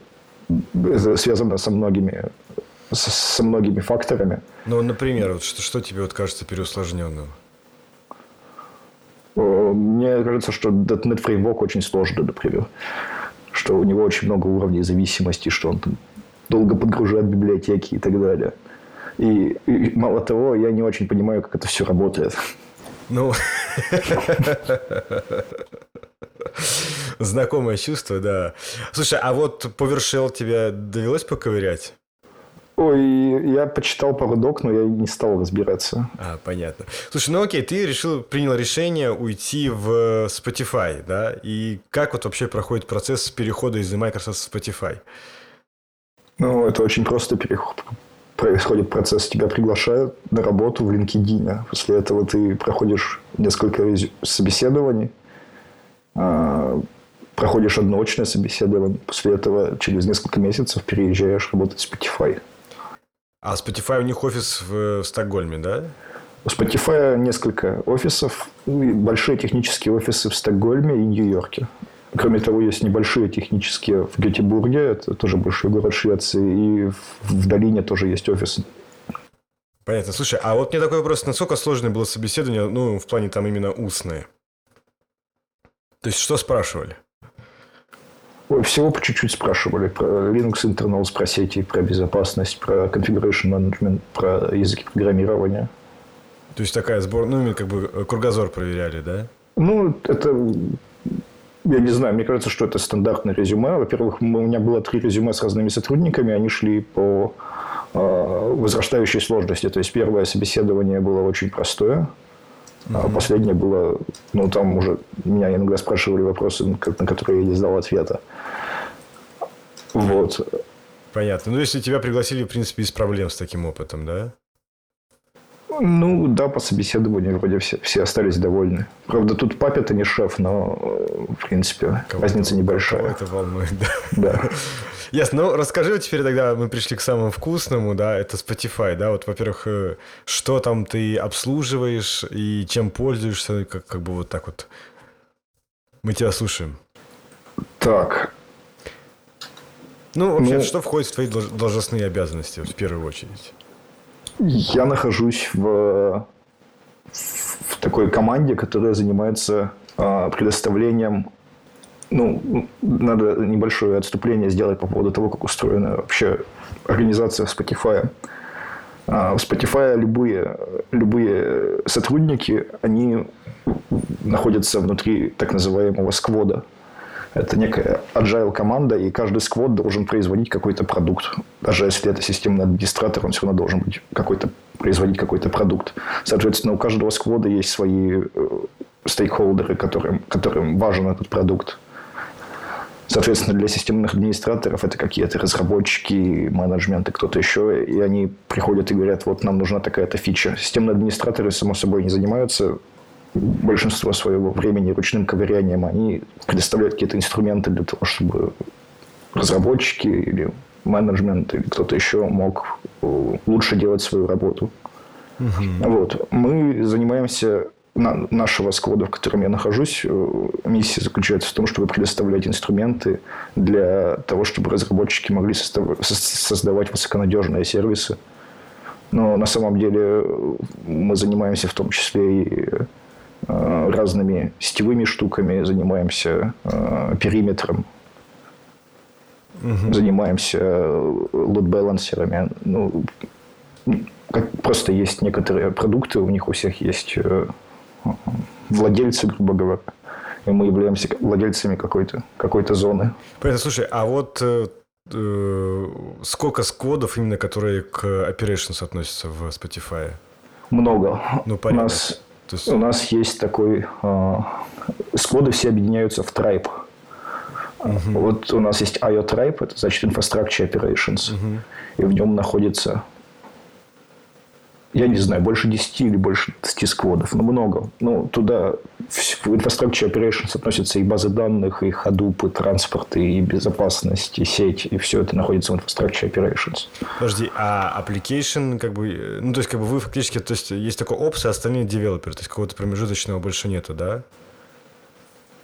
[SPEAKER 5] это связано со многими со многими факторами.
[SPEAKER 3] Ну, например, вот что, что тебе вот кажется переусложненным?
[SPEAKER 5] Мне кажется, что .NET Framework очень сложный, например. Что у него очень много уровней зависимости, что он там долго подгружает библиотеки и так далее. И, и мало того, я не очень понимаю, как это все работает.
[SPEAKER 3] Ну, знакомое чувство, да. Слушай, а вот PowerShell тебе довелось поковырять?
[SPEAKER 5] Ой, я почитал пару док, но я не стал разбираться.
[SPEAKER 3] А, понятно. Слушай, ну окей, ты решил, принял решение уйти в Spotify, да? И как вот вообще проходит процесс перехода из Microsoft в Spotify?
[SPEAKER 5] Ну, это очень просто переход. Происходит процесс, тебя приглашают на работу в LinkedIn. После этого ты проходишь несколько собеседований, а, проходишь одно очное собеседование. После этого через несколько месяцев переезжаешь работать в Spotify.
[SPEAKER 3] А Spotify у них офис в, в Стокгольме, да?
[SPEAKER 5] У Spotify несколько офисов. Большие технические офисы в Стокгольме и Нью-Йорке. Кроме того, есть небольшие технические в Гетебурге, это тоже большой город Швеции, и в долине тоже есть офисы.
[SPEAKER 3] Понятно. Слушай, а вот мне такой вопрос, насколько сложное было собеседование, ну, в плане там именно устное? То есть, что спрашивали?
[SPEAKER 5] Всего по чуть-чуть спрашивали про Linux internals, про сети, про безопасность, про configuration management, про языки программирования.
[SPEAKER 3] То есть такая сбор, ну, как бы э, кругозор проверяли, да?
[SPEAKER 5] Ну, это я не знаю, мне кажется, что это стандартное резюме. Во-первых, у меня было три резюме с разными сотрудниками, они шли по э, возрастающей сложности. То есть первое собеседование было очень простое, а последнее было, ну, там уже меня иногда спрашивали вопросы, на которые я не знал ответа. Вот.
[SPEAKER 3] Понятно. Ну, если тебя пригласили, в принципе, без проблем с таким опытом, да?
[SPEAKER 5] Ну, да, по собеседованию вроде все, все остались довольны. Правда, тут папе-то не шеф, но, в принципе, кого разница небольшая. Кого
[SPEAKER 3] это волнует, да.
[SPEAKER 5] Да.
[SPEAKER 3] Ясно. Ну, расскажи теперь тогда, мы пришли к самому вкусному, да, это Spotify, да, вот, во-первых, э, что там ты обслуживаешь и чем пользуешься, как, как бы вот так вот. Мы тебя слушаем.
[SPEAKER 5] Так.
[SPEAKER 3] Ну, вообще, ну, что входит в твои должностные обязанности, вот, в первую очередь?
[SPEAKER 5] Я нахожусь в, в такой команде, которая занимается э, предоставлением ну, надо небольшое отступление сделать по поводу того, как устроена вообще организация Spotify. А, в Spotify любые, любые сотрудники, они находятся внутри так называемого сквода. Это некая agile команда, и каждый сквот должен производить какой-то продукт. Даже если это системный администратор, он все равно должен быть какой-то, производить какой-то продукт. Соответственно, у каждого сквода есть свои э, стейкхолдеры, которым, которым важен этот продукт. Соответственно, для системных администраторов это какие-то разработчики, менеджменты, кто-то еще, и они приходят и говорят, вот нам нужна такая-то фича. Системные администраторы, само собой, не занимаются большинство своего времени ручным ковырянием. Они предоставляют какие-то инструменты для того, чтобы разработчики или менеджмент или кто-то еще мог э, лучше делать свою работу. Угу. Вот. Мы занимаемся нашего сквода, в котором я нахожусь, э, миссия заключается в том, чтобы предоставлять инструменты для того, чтобы разработчики могли создавать высоконадежные сервисы. Но на самом деле э, мы занимаемся в том числе и э, разными сетевыми штуками, занимаемся периметром, угу. занимаемся лот-балансерами. Ну, как, просто есть некоторые продукты, у них у всех есть владельцы, грубо говоря. И мы являемся владельцами какой-то какой зоны.
[SPEAKER 3] Понятно. Слушай, а вот э, э, сколько скводов именно, которые к operations относятся в Spotify?
[SPEAKER 5] Много.
[SPEAKER 3] Ну,
[SPEAKER 5] у нас, есть... у нас есть такой... Э, скводы все объединяются в tribe. Угу. Вот у нас есть IO Tribe, это значит Infrastructure Operations. Угу. И в нем находится я не знаю, больше 10 или больше 20 скводов, но много. Ну, туда в Infrastructure Operations относятся и базы данных, и ходупы, транспорт, и безопасность, и сеть, и все это находится в Infrastructure Operations.
[SPEAKER 3] Подожди, а application, как бы, ну, то есть, как бы вы фактически, то есть, есть такой опс, а остальные девелоперы, то есть, какого-то промежуточного больше нету, да?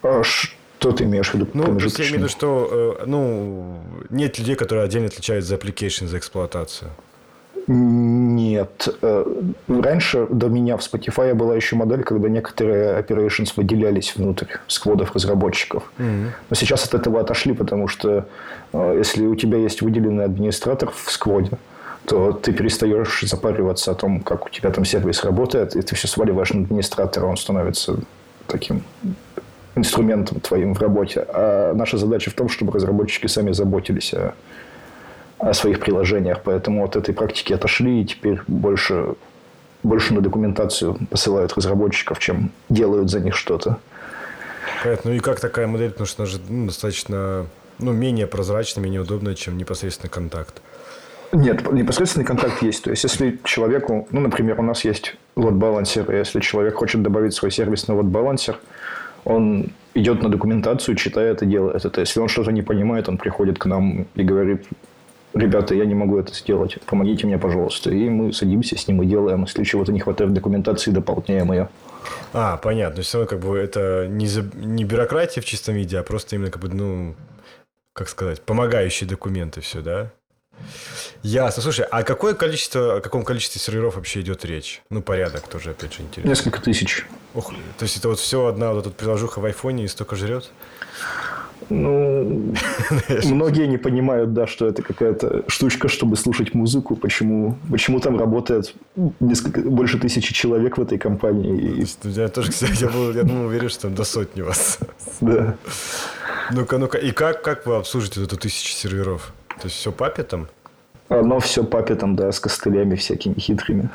[SPEAKER 5] А, что ты имеешь в виду?
[SPEAKER 3] Ну, я имею в виду, что, э, ну, нет людей, которые отдельно отвечают за application, за эксплуатацию.
[SPEAKER 5] Нет. Э, раньше до меня в Spotify была еще модель, когда некоторые operations выделялись внутрь скводов разработчиков. Mm-hmm. Но сейчас от этого отошли, потому что э, если у тебя есть выделенный администратор в скводе, то ты перестаешь запариваться о том, как у тебя там сервис работает, и ты все сваливаешь на администратора, он становится таким инструментом твоим в работе. А наша задача в том, чтобы разработчики сами заботились о о своих приложениях. Поэтому от этой практики отошли и теперь больше, больше на документацию посылают разработчиков, чем делают за них что-то.
[SPEAKER 3] Понятно. Ну и как такая модель, потому что она же ну, достаточно ну, менее прозрачная, менее удобная, чем непосредственный контакт.
[SPEAKER 5] Нет, непосредственный контакт есть. То есть, если человеку, ну, например, у нас есть лот-балансер, и если человек хочет добавить свой сервис на лот-балансер, он идет на документацию, читает и делает это. Если он что-то не понимает, он приходит к нам и говорит, ребята, я не могу это сделать, помогите мне, пожалуйста. И мы садимся с ним и делаем. Если чего-то не хватает в документации, дополняем ее.
[SPEAKER 3] А, понятно. Все равно как бы это не, за... не бюрократия в чистом виде, а просто именно как бы, ну, как сказать, помогающие документы все, да? Ясно. Слушай, а какое количество, о каком количестве серверов вообще идет речь? Ну, порядок тоже, опять же, интересно.
[SPEAKER 5] Несколько тысяч.
[SPEAKER 3] Ох, то есть это вот все одна вот эта приложуха в айфоне и столько жрет?
[SPEAKER 5] Ну, многие не понимают, да, что это какая-то штучка, чтобы слушать музыку, почему, почему там работает несколько, больше тысячи человек в этой компании.
[SPEAKER 3] Я тоже, кстати, я, был, я думал, уверен, что там до сотни вас.
[SPEAKER 5] Да.
[SPEAKER 3] Ну-ка, ну-ка, и как, как вы обслужите эту тысячу серверов? То есть все папетом?
[SPEAKER 5] Оно все папетом, да, с костылями всякими хитрыми.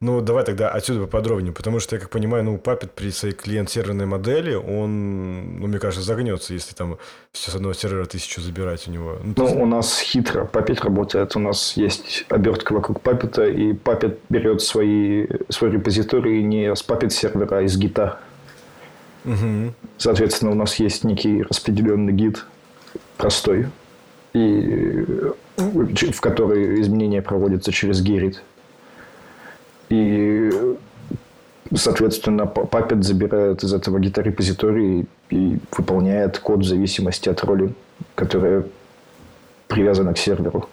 [SPEAKER 3] Ну, давай тогда отсюда поподробнее, потому что, я как понимаю, ну, Puppet при своей клиент-серверной модели, он, ну, мне кажется, загнется, если там все с одного сервера тысячу забирать у него.
[SPEAKER 5] Ну, ну у нас хитро. Puppet работает. У нас есть обертка вокруг Puppet, и Puppet берет свои, свой репозиторий не с Puppet сервера, а из гита. Угу. Соответственно, у нас есть некий распределенный гид, простой, и в который изменения проводятся через Герит. И, соответственно, Puppet забирает из этого гитар-репозиторий и выполняет код в зависимости от роли, которая привязана к серверу.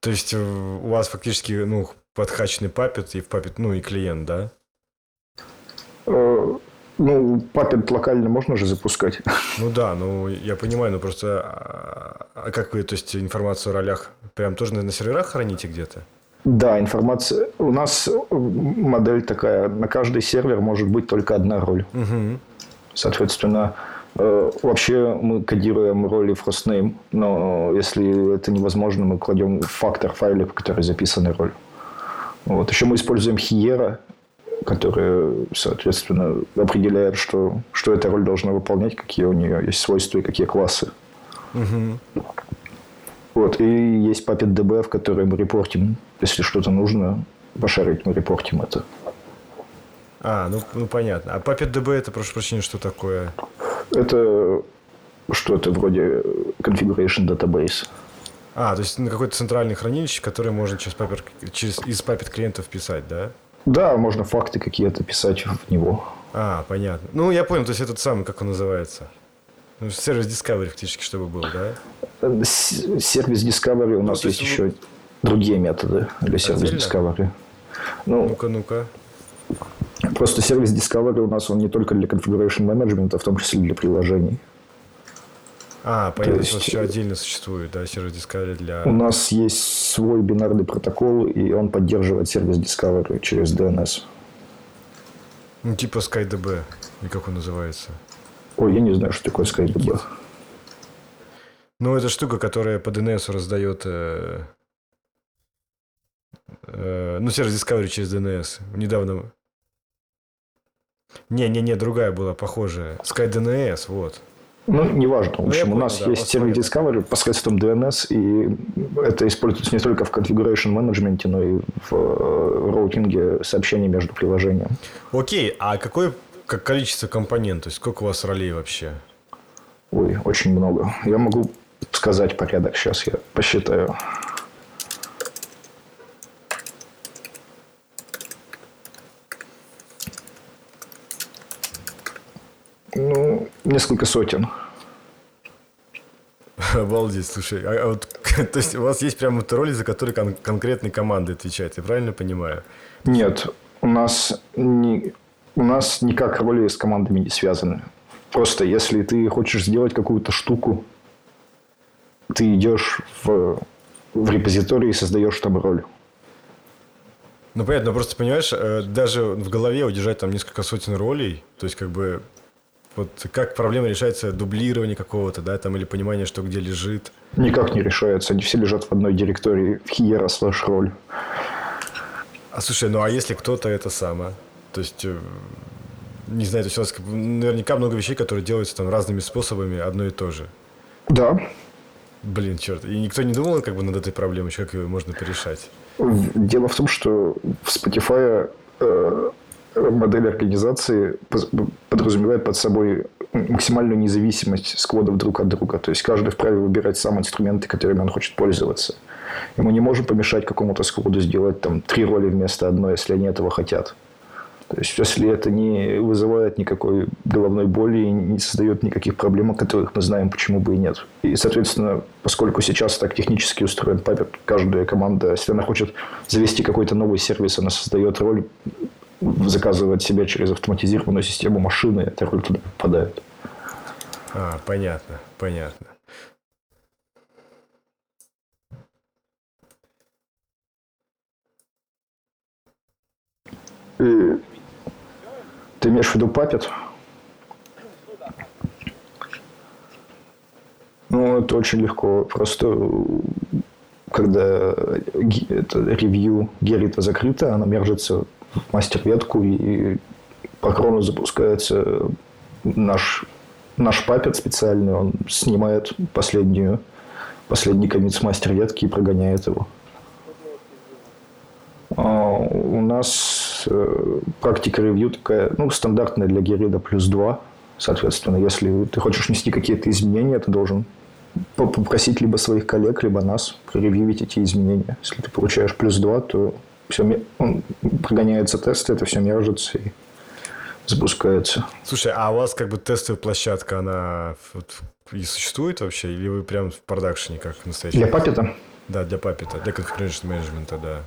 [SPEAKER 3] То есть, э, у вас фактически ну, подхаченный Puppet и в Puppet, ну и клиент, да?
[SPEAKER 5] Э, ну, Puppet локально можно же запускать.
[SPEAKER 3] Ну да, ну я понимаю, но просто а, а как вы, то есть информацию о ролях прям тоже на серверах храните где-то?
[SPEAKER 5] Да, информация. У нас модель такая: на каждый сервер может быть только одна роль. Угу. Соответственно, э, вообще мы кодируем роли в hostname, но если это невозможно, мы кладем фактор файля, в который записана роль. Вот. Еще мы используем Hiera, которая, соответственно, определяет, что, что эта роль должна выполнять, какие у нее есть свойства и какие классы. Угу. Вот. И есть Puppet DB, в которой мы репортим, если что-то нужно пошарить, мы репортим это.
[SPEAKER 3] А, ну, ну понятно. А Puppet DB это, прошу прощения, что такое?
[SPEAKER 5] Это что-то вроде Configuration Database.
[SPEAKER 3] А, то есть на какое-то центральное хранилище, которое можно через, Puppet, через из Puppet клиентов писать, да?
[SPEAKER 5] Да, можно факты какие-то писать в него.
[SPEAKER 3] А, понятно. Ну, я понял, то есть этот самый, как он называется? Ну, сервис Discovery фактически, чтобы был, да?
[SPEAKER 5] Сервис Discovery у нас ну, есть, есть еще другие методы для сервиса Discovery.
[SPEAKER 3] Ну, ну-ка, ну-ка.
[SPEAKER 5] Просто сервис Discovery у нас он не только для configuration management, а в том числе для приложений.
[SPEAKER 3] А, понятно, есть, еще отдельно существует, да, сервис Discovery для...
[SPEAKER 5] У нас есть свой бинарный протокол, и он поддерживает сервис Discovery через DNS.
[SPEAKER 3] Ну, типа SkyDB, или как он называется.
[SPEAKER 5] Ой, я не знаю, что такое SkyDB.
[SPEAKER 3] Ну, это штука, которая по DNS раздает... Э, э, ну, сервис Discovery через DNS. Недавно... Не-не-не, другая была похожая. SkyDNS, вот.
[SPEAKER 5] Ну, неважно. В
[SPEAKER 3] Ну,
[SPEAKER 5] общем, у
[SPEAKER 3] понял,
[SPEAKER 5] нас
[SPEAKER 3] да,
[SPEAKER 5] есть сервис. Discovery посредством DNS, и это используется не только в configuration менеджменте, но и в э, роутинге сообщений между приложением.
[SPEAKER 3] Окей, а какое как количество компонентов? То есть сколько у вас ролей вообще?
[SPEAKER 5] Ой, очень много. Я могу сказать порядок. Сейчас я посчитаю. Ну, несколько сотен.
[SPEAKER 3] Обалдеть, слушай. А, а вот, то есть у вас есть прям вот роли, за которые кон- конкретные команды отвечают, я правильно понимаю?
[SPEAKER 5] Нет, у нас, не, у нас никак роли с командами не связаны. Просто если ты хочешь сделать какую-то штуку, ты идешь в, в репозиторий и создаешь там роль.
[SPEAKER 3] Ну, понятно, но просто, понимаешь, э, даже в голове удержать там несколько сотен ролей, то есть, как бы, вот как проблема решается дублирование какого-то, да, там, или понимание, что где лежит.
[SPEAKER 5] Никак не решается. Они все лежат в одной директории в Hiera слэш роль.
[SPEAKER 3] А слушай, ну а если кто-то это само? То есть, э, не знаю, то есть у вас наверняка много вещей, которые делаются там разными способами, одно и то же.
[SPEAKER 5] Да.
[SPEAKER 3] Блин, черт. И никто не думал как бы над этой проблемой, как ее можно порешать?
[SPEAKER 5] Дело в том, что в Spotify э, модель организации подразумевает под собой максимальную независимость скводов друг от друга. То есть каждый вправе выбирать сам инструменты, которыми он хочет пользоваться. И мы не можем помешать какому-то скводу сделать там три роли вместо одной, если они этого хотят. То есть, если это не вызывает никакой головной боли и не создает никаких проблем, о которых мы знаем, почему бы и нет. И, соответственно, поскольку сейчас так технически устроен Puppet, каждая команда, если она хочет завести какой-то новый сервис, она создает роль, заказывает себя через автоматизированную систему машины, эта роль туда попадает.
[SPEAKER 3] А, понятно, понятно.
[SPEAKER 5] И ты имеешь в виду Puppet? Ну, это очень легко. Просто когда это ревью Герита закрыто, она мержится в мастер-ветку и по крону запускается наш, наш папет специальный. Он снимает последнюю, последний с мастер-ветки и прогоняет его. А, У нас э, практика ревью такая, ну, стандартная для Герида плюс 2. Соответственно, если ты хочешь внести какие-то изменения, ты должен по- попросить либо своих коллег, либо нас проревьюить эти изменения. Если ты получаешь плюс 2, то все, он прогоняется тест, это все мержится и запускается.
[SPEAKER 3] Слушай, а у вас как бы тестовая площадка, она вот и существует вообще? Или вы прям в продакшене, как настоящий?
[SPEAKER 5] Для папета
[SPEAKER 3] Да, для папета, для configuration менеджмента, да.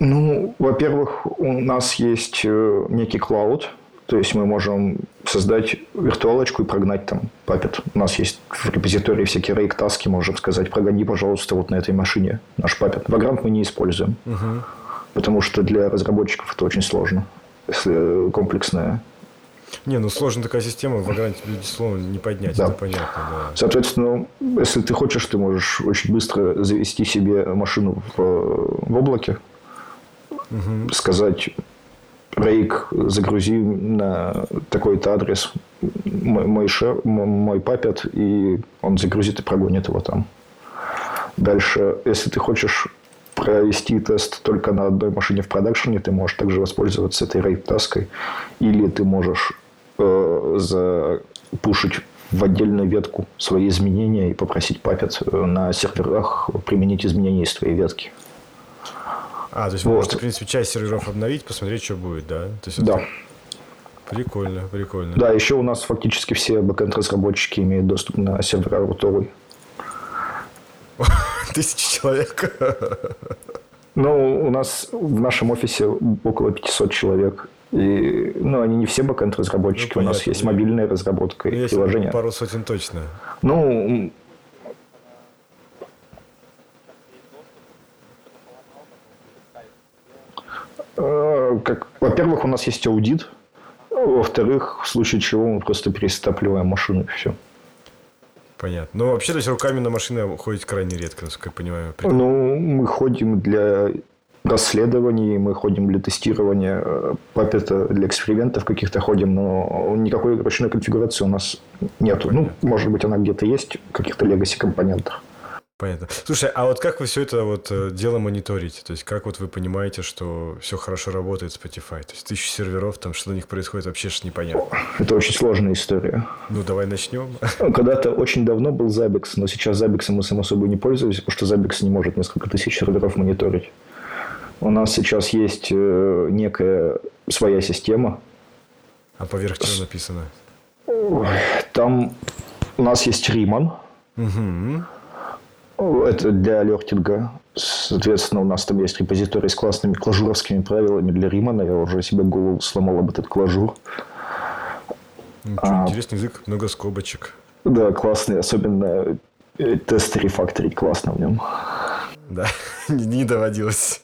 [SPEAKER 5] Ну, во-первых, у нас есть э, некий клауд, то есть мы можем создать виртуалочку и прогнать там папет. У нас есть в репозитории всякие рейк-таски, можем сказать, прогони, пожалуйста, вот на этой машине наш папет. Vagrant мы не используем, потому что для разработчиков это очень сложно, если комплексная.
[SPEAKER 3] Не, ну сложная такая система, в Vagrant, безусловно, не поднять,
[SPEAKER 5] Да.
[SPEAKER 3] это понятно, да.
[SPEAKER 5] Соответственно, если ты хочешь, ты можешь очень быстро завести себе машину в, в облаке, сказать, рейк, загрузи на такой-то адрес мой, мой, шер, м- мой папет, и он загрузит и прогонит его там. Дальше, если ты хочешь провести тест только на одной машине в продакшене, ты можешь также воспользоваться этой рейд-таской, или ты можешь э, запушить в отдельную ветку свои изменения и попросить папет э, на серверах применить изменения из твоей ветки.
[SPEAKER 3] А, то есть вы
[SPEAKER 5] Вот.
[SPEAKER 3] можете, в принципе, часть серверов обновить, посмотреть, что будет, да? То есть
[SPEAKER 5] Да.
[SPEAKER 3] это Прикольно, прикольно.
[SPEAKER 5] Да, еще у нас фактически все бэкэнд-разработчики имеют доступ на сервера Руторы.
[SPEAKER 3] Тысяча человек.
[SPEAKER 5] Ну, у нас в нашем офисе около 500 человек. И, ну, они не все бэкэнд-разработчики.
[SPEAKER 3] Ну,
[SPEAKER 5] у нас есть мобильная разработка и
[SPEAKER 3] Есть
[SPEAKER 5] приложения.
[SPEAKER 3] пару сотен точно.
[SPEAKER 5] Ну, как, во-первых, у нас есть аудит. Во-вторых, в случае чего мы просто перестапливаем машину и все.
[SPEAKER 3] Понятно. Но вообще, то есть руками на машины ходить крайне редко, насколько я понимаю.
[SPEAKER 5] Ну, мы ходим для расследований, мы ходим для тестирования э, папета, для экспериментов каких-то ходим, но никакой ручной конфигурации у нас нету. Ну, может быть, она где-то есть в каких-то legacy компонентах.
[SPEAKER 3] Понятно. Слушай, а вот как вы все это вот э, дело мониторите? То есть, как вот вы понимаете, что все хорошо работает Spotify? То есть, тысячи серверов, там, что на них происходит, вообще ж непонятно.
[SPEAKER 5] Это очень сложная история.
[SPEAKER 3] Ну, давай начнем.
[SPEAKER 5] Когда-то очень давно был Zabbix, но сейчас Zabbix мы само собой не пользуемся, потому что Zabbix не может несколько тысяч серверов мониторить. У нас сейчас есть э, некая своя система.
[SPEAKER 3] А поверх чего написано?
[SPEAKER 5] Там у нас есть Риман.
[SPEAKER 3] Угу.
[SPEAKER 5] Это для алертинга. Соответственно, у нас там есть репозиторий с классными клажуровскими правилами для Римана. Я уже себе голову сломал об этот клажур.
[SPEAKER 3] Ну, а, интересный язык, много скобочек.
[SPEAKER 5] Да, классный. Особенно э, тесты рефакторить классно в нем.
[SPEAKER 3] Да, не доводилось.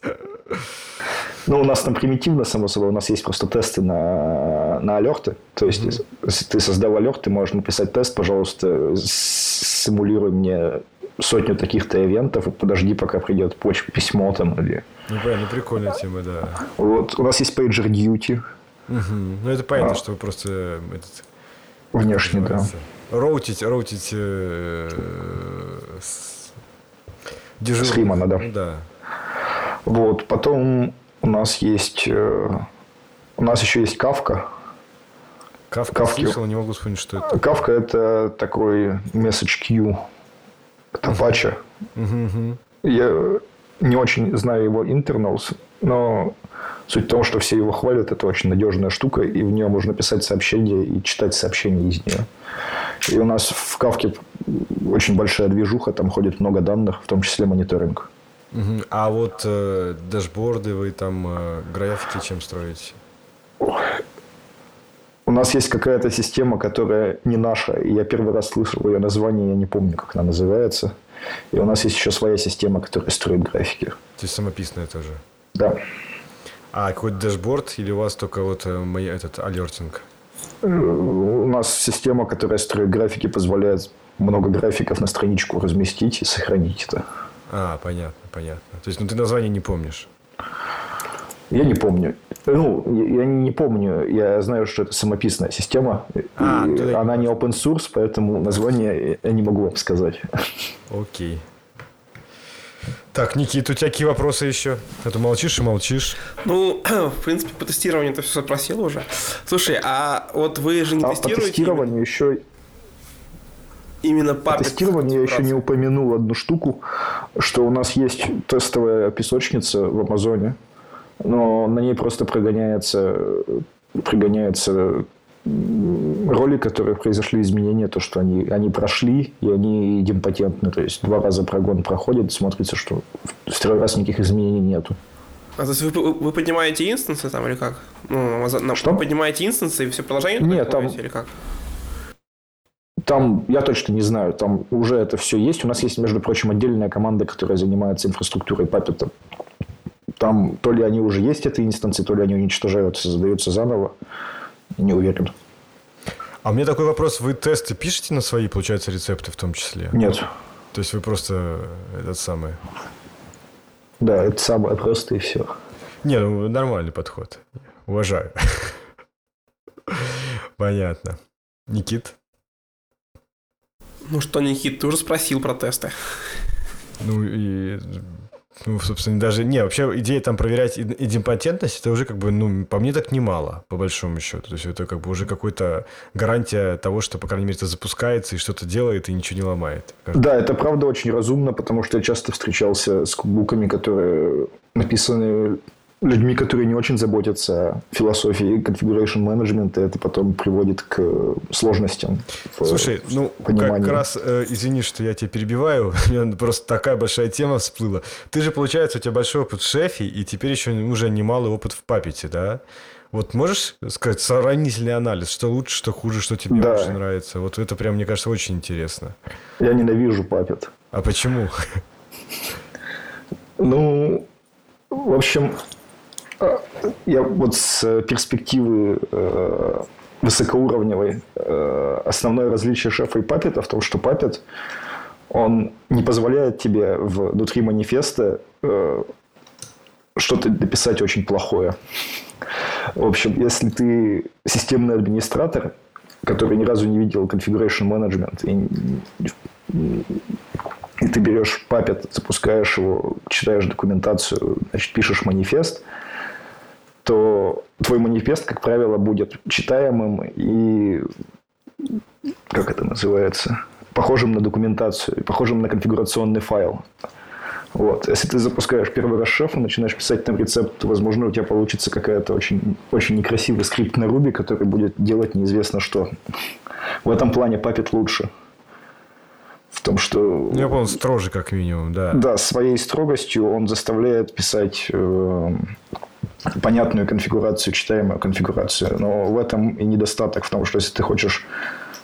[SPEAKER 5] Ну, у нас там примитивно, само собой, у нас есть просто тесты на, на алерты. То есть, mm-hmm. если ты создал алерт, ты можешь написать тест, пожалуйста, симулируй мне сотню таких-то ивентов и подожди, пока придет почта, письмо там или...
[SPEAKER 3] Ну, понятно, прикольная тема, да.
[SPEAKER 5] Вот, у нас есть Pager Duty.
[SPEAKER 3] Угу. Ну, это понятно, а. что вы просто э, этот...
[SPEAKER 5] Внешне, да.
[SPEAKER 3] Роутить, роутить э,
[SPEAKER 5] с... дежурных. С Римана, да.
[SPEAKER 3] Да.
[SPEAKER 5] Вот, потом у нас есть... Э, у нас еще есть Кавка.
[SPEAKER 3] Кавка Кавки... слышал, не могу вспомнить, что это.
[SPEAKER 5] Кавка – это такой message queue Apache.
[SPEAKER 3] Угу.
[SPEAKER 5] Я не очень знаю его internals, но суть в том, что все его хвалят, это очень надежная штука, и в нее можно писать сообщения и читать сообщения из нее. И у нас в Кавке очень большая движуха, там ходит много данных, в том числе мониторинг.
[SPEAKER 3] Угу. А вот э, дашборды вы там э, графики чем строите?
[SPEAKER 5] У нас есть какая-то система, которая не наша. И я первый раз слышал ее название, я не помню, как она называется. И у нас есть еще своя система, которая строит графики. То
[SPEAKER 3] есть самописная тоже?
[SPEAKER 5] Да.
[SPEAKER 3] А какой-то дашборд или у вас только вот э, этот alerting?
[SPEAKER 5] Э, у нас система, которая строит графики, позволяет много графиков на страничку разместить и сохранить это.
[SPEAKER 3] А, понятно, понятно. То есть, ну ты название не помнишь?
[SPEAKER 5] Я не помню. Ну, я не помню. Я знаю, что это самописная система. А, и она не open source, поэтому название я не могу вам сказать.
[SPEAKER 3] Окей. Так, Никит, у тебя какие вопросы еще? А то молчишь и молчишь.
[SPEAKER 4] Ну, в принципе, по тестированию ты все спросил уже. Слушай, а вот вы же не а тестируете...
[SPEAKER 5] По тестированию еще...
[SPEAKER 4] Именно по
[SPEAKER 5] тестированию я еще не упомянул одну штуку, что у нас есть тестовая песочница в Амазоне, но на ней просто прогоняется, прогоняется роли, которые произошли изменения, то, что они, они прошли, и они идемпотентны. То есть, два раза прогон проходит, смотрится, что второй раз никаких изменений нету.
[SPEAKER 4] А то есть вы, вы поднимаете инстансы там или как? Ну, на, что? Вы поднимаете инстансы и все приложения
[SPEAKER 5] Нет, там, или как? Там, я точно не знаю, там уже это все есть. У нас есть, между прочим, отдельная команда, которая занимается инфраструктурой Puppet. Там то ли они уже есть, эти инстанции, то ли они уничтожаются, создаются заново. Не уверен.
[SPEAKER 3] А у меня такой вопрос. Вы тесты пишете на свои, получается, рецепты в том числе?
[SPEAKER 5] Нет.
[SPEAKER 3] То есть вы просто этот самый...
[SPEAKER 5] Да, это самое просто и все.
[SPEAKER 3] Не, ну нормальный подход. Уважаю. Понятно. Никит?
[SPEAKER 4] Ну что, Никит, ты уже спросил про тесты.
[SPEAKER 3] Ну и ну, собственно, даже... Не, вообще идея там проверять идемпотентность, это уже как бы, ну, по мне так немало, по большому счету. То есть это как бы уже какая-то гарантия того, что, по крайней мере, это запускается и что-то делает и ничего не ломает.
[SPEAKER 5] Да, это правда очень разумно, потому что я часто встречался с кубуками, которые написаны людьми, которые не очень заботятся о философии configuration management, это потом приводит к сложностям.
[SPEAKER 3] Слушай, ну понимании. как раз, э, извини, что я тебя перебиваю, у меня просто такая большая тема всплыла. Ты же, получается, у тебя большой опыт в шефе, и теперь еще уже немалый опыт в папете, да? Вот можешь сказать сравнительный анализ, что лучше, что хуже, что тебе да. больше нравится? Вот это прям, мне кажется, очень интересно.
[SPEAKER 5] Я ненавижу папет.
[SPEAKER 3] А почему?
[SPEAKER 5] Ну, в общем, я вот с перспективы э, высокоуровневой э, основное различие шефа и папета в том, что папет он не позволяет тебе внутри манифеста э, что-то дописать очень плохое. В общем, если ты системный администратор, который ни разу не видел configuration management, и, и ты берешь Puppet, запускаешь его, читаешь документацию, значит, пишешь манифест, то твой манифест, как правило, будет читаемым и как это называется, похожим на документацию, похожим на конфигурационный файл. Вот. Если ты запускаешь первый раз шеф и начинаешь писать там рецепт, возможно, у тебя получится какая-то очень, очень некрасивый скрипт на Ruby, который будет делать неизвестно что. В этом плане Puppet лучше. В том, что...
[SPEAKER 3] Ну, я понял, строже, как минимум, да.
[SPEAKER 5] Да, своей строгостью он заставляет писать э, понятную конфигурацию, читаемую конфигурацию. Но в этом и недостаток, в том, что если ты хочешь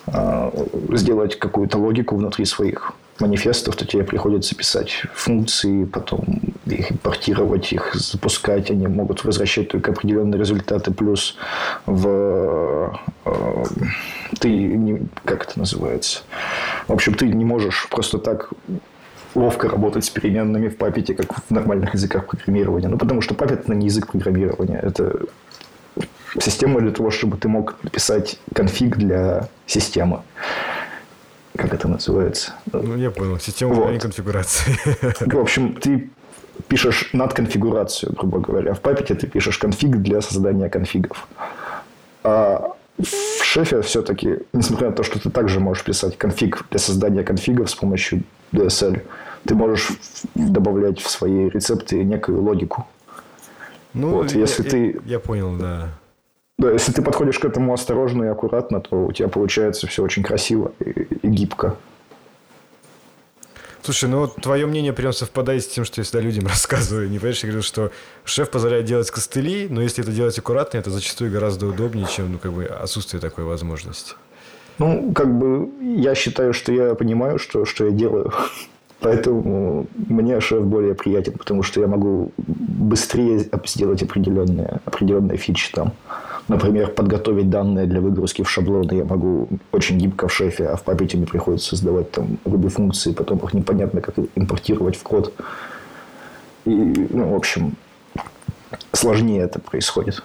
[SPEAKER 5] э, сделать какую-то логику внутри своих манифестов, то тебе приходится писать функции, потом их импортировать, их запускать. Они могут возвращать только определенные результаты. Плюс в... Э, ты... Не, как это называется? В общем, ты не можешь просто так ловко работать с переменными в папете, как в нормальных языках программирования. Ну, потому что папет – это не язык программирования. Это система для того, чтобы ты мог написать конфиг для системы как это называется.
[SPEAKER 3] Ну, я понял. Система вот. конфигурации.
[SPEAKER 5] В общем, ты пишешь над конфигурацию, грубо говоря. В Puppet ты пишешь конфиг для создания конфигов. А в шефе все-таки, несмотря на то, что ты также можешь писать конфиг для создания конфигов с помощью DSL, ты можешь добавлять в свои рецепты некую логику.
[SPEAKER 3] Ну, вот, если я, ты... я понял, да.
[SPEAKER 5] Да, если ты подходишь к этому осторожно и аккуратно, то у тебя получается все очень красиво и, и гибко.
[SPEAKER 3] Слушай, ну вот твое мнение прям совпадает с тем, что я всегда людям рассказываю. Не понимаешь, я говорю, что шеф позволяет делать костыли, но если это делать аккуратно, это зачастую гораздо удобнее, чем ну, как бы отсутствие такой возможности.
[SPEAKER 5] Ну, как бы я считаю, что я понимаю, что, что я делаю. Поэтому мне шеф более приятен, потому что я могу быстрее сделать определенные, определенные фичи там. Например, подготовить данные для выгрузки в шаблоны я могу очень гибко в шефе, а в папете мне приходится создавать там Ruby функции, потом их непонятно как импортировать в код. И, ну, в общем, сложнее это происходит.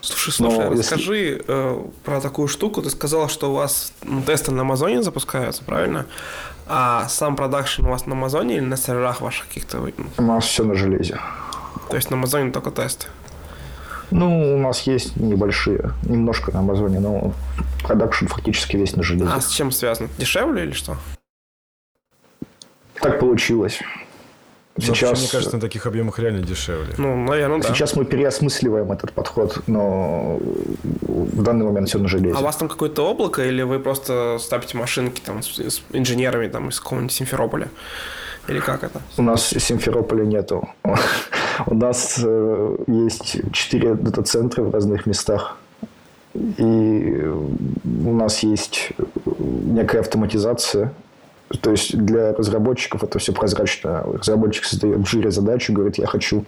[SPEAKER 4] Слушай, слушай, Но расскажи если... э, про такую штуку. Ты сказал, что у вас тесты на Амазоне запускаются, правильно? А сам продакшн у вас на Амазоне или на серверах ваших каких-то?
[SPEAKER 5] У нас все на железе.
[SPEAKER 4] То есть на Амазоне только тесты?
[SPEAKER 5] Ну, у нас есть небольшие, немножко на Амазоне, но продакшн фактически весь на железе.
[SPEAKER 4] А с чем связано? Дешевле или что?
[SPEAKER 5] Так получилось.
[SPEAKER 3] Сейчас, Вообще, мне кажется, на таких объемах реально дешевле.
[SPEAKER 4] Ну, наверное, да.
[SPEAKER 5] Сейчас мы переосмысливаем этот подход, но в данный момент все на железе.
[SPEAKER 4] А у вас там какое-то облако, или вы просто ставите машинки там с, с инженерами там, из какого-нибудь Симферополя? Или как это?
[SPEAKER 5] У нас Симферополя нету. У нас э, есть четыре дата-центра в разных местах. И у нас есть некая автоматизация. То есть для разработчиков это все прозрачно. Разработчик создает в жире задачу, говорит, я хочу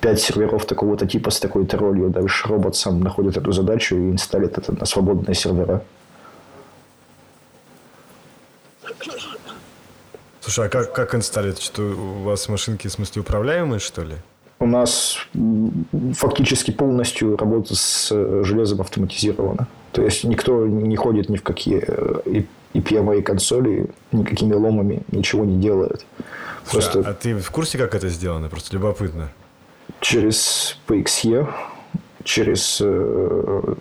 [SPEAKER 5] пять серверов такого-то типа с такой-то ролью. Дальше робот сам находит эту задачу и инсталлит это на свободные сервера.
[SPEAKER 3] Слушай, а как, как инсталлировать? Что у вас машинки, в смысле, управляемые, что ли?
[SPEAKER 5] У нас фактически полностью работа с э, железом автоматизирована. То есть никто не ходит ни в какие э, и PMA консоли, никакими ломами ничего не делает.
[SPEAKER 3] Просто... а ты в курсе, как это сделано? Просто любопытно.
[SPEAKER 5] Через PXE, через э,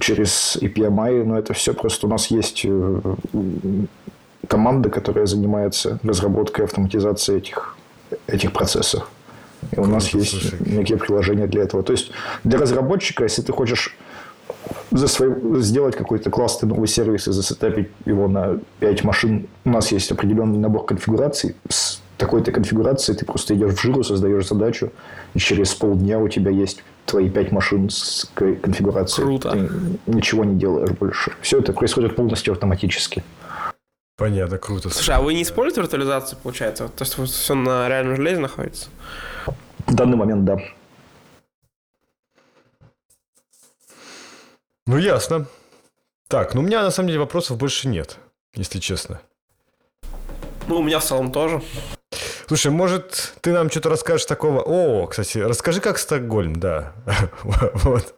[SPEAKER 5] через EPMI, но это все просто у нас есть команда, которая занимается разработкой автоматизации этих, этих процессов. И у нас есть слушай. некие приложения для этого. То есть для разработчика, если ты хочешь за свой, сделать какой-то классный новый сервис и засетапить его на 5 машин, у нас есть определенный набор конфигураций. С такой-то конфигурацией ты просто идешь в жиру, создаешь задачу, и через полдня у тебя есть твои 5 машин с конфигурацией.
[SPEAKER 4] Круто.
[SPEAKER 5] Ты ничего не делаешь больше. Все это происходит полностью автоматически.
[SPEAKER 3] Понятно, круто.
[SPEAKER 4] Слушай, а вы не используете виртуализацию, получается? То что все на реальном железе находится?
[SPEAKER 5] В данный момент, да.
[SPEAKER 3] Ну, ясно. Так, ну у меня на самом деле вопросов больше нет, если честно.
[SPEAKER 4] Ну, у меня в целом тоже.
[SPEAKER 3] Слушай, может, ты нам что-то расскажешь такого... О, кстати, расскажи, как Стокгольм, да. вот.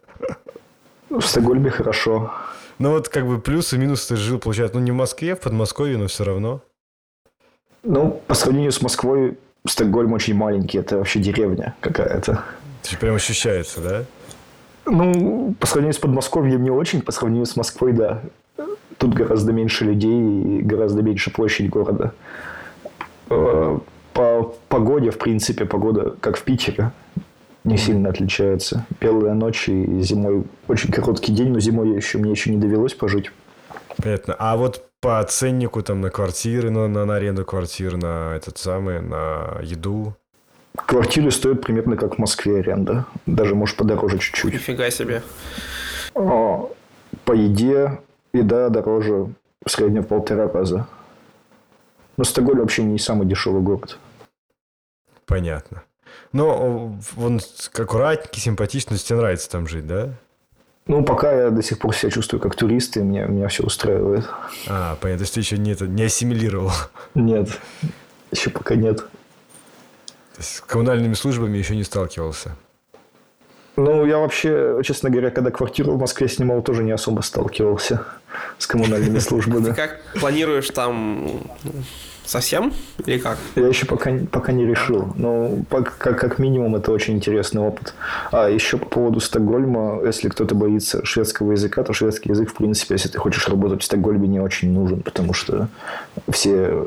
[SPEAKER 5] В Стокгольме хорошо.
[SPEAKER 3] Ну вот как бы плюсы и минусы ты жил, получается, ну не в Москве, в Подмосковье, но все равно.
[SPEAKER 5] Ну, по сравнению с Москвой, Стокгольм очень маленький. Это вообще деревня какая-то.
[SPEAKER 3] То есть прям ощущается, да?
[SPEAKER 5] Ну, по сравнению с Подмосковьем не очень, по сравнению с Москвой, да. Тут гораздо меньше людей и гораздо меньше площадь города. Э, По погоде, в принципе, погода, как в Питере, не сильно отличается. Белая ночь и зимой очень короткий день, но зимой я еще, мне еще не довелось пожить.
[SPEAKER 3] Понятно. А вот по ценнику там на квартиры, на, на, на аренду квартир, на этот самый, на еду.
[SPEAKER 5] Квартиры стоят примерно как в Москве аренда. Даже, может, подороже чуть-чуть.
[SPEAKER 4] Нифига себе.
[SPEAKER 5] А, По еде еда дороже в среднем в полтора раза. Но Стокгольм вообще не самый дешевый город.
[SPEAKER 3] Понятно. Но он аккуратненький, симпатичный, тебе нравится там жить, да?
[SPEAKER 5] Ну, пока я до сих пор себя чувствую как турист, и меня, меня все устраивает.
[SPEAKER 3] А, понятно, то есть ты еще не, это, не ассимилировал.
[SPEAKER 5] Нет, еще пока нет.
[SPEAKER 3] То есть с коммунальными службами еще не сталкивался.
[SPEAKER 5] Ну, я вообще, честно говоря, когда квартиру в Москве снимал, тоже не особо сталкивался с коммунальными службами.
[SPEAKER 4] Ты как планируешь там ну, совсем или как?
[SPEAKER 5] Я еще пока, пока не решил. Но пока, как минимум это очень интересный опыт. А еще по поводу Стокгольма, если кто-то боится шведского языка, то шведский язык, в принципе, если ты хочешь работать в Стокгольме, не очень нужен, потому что все,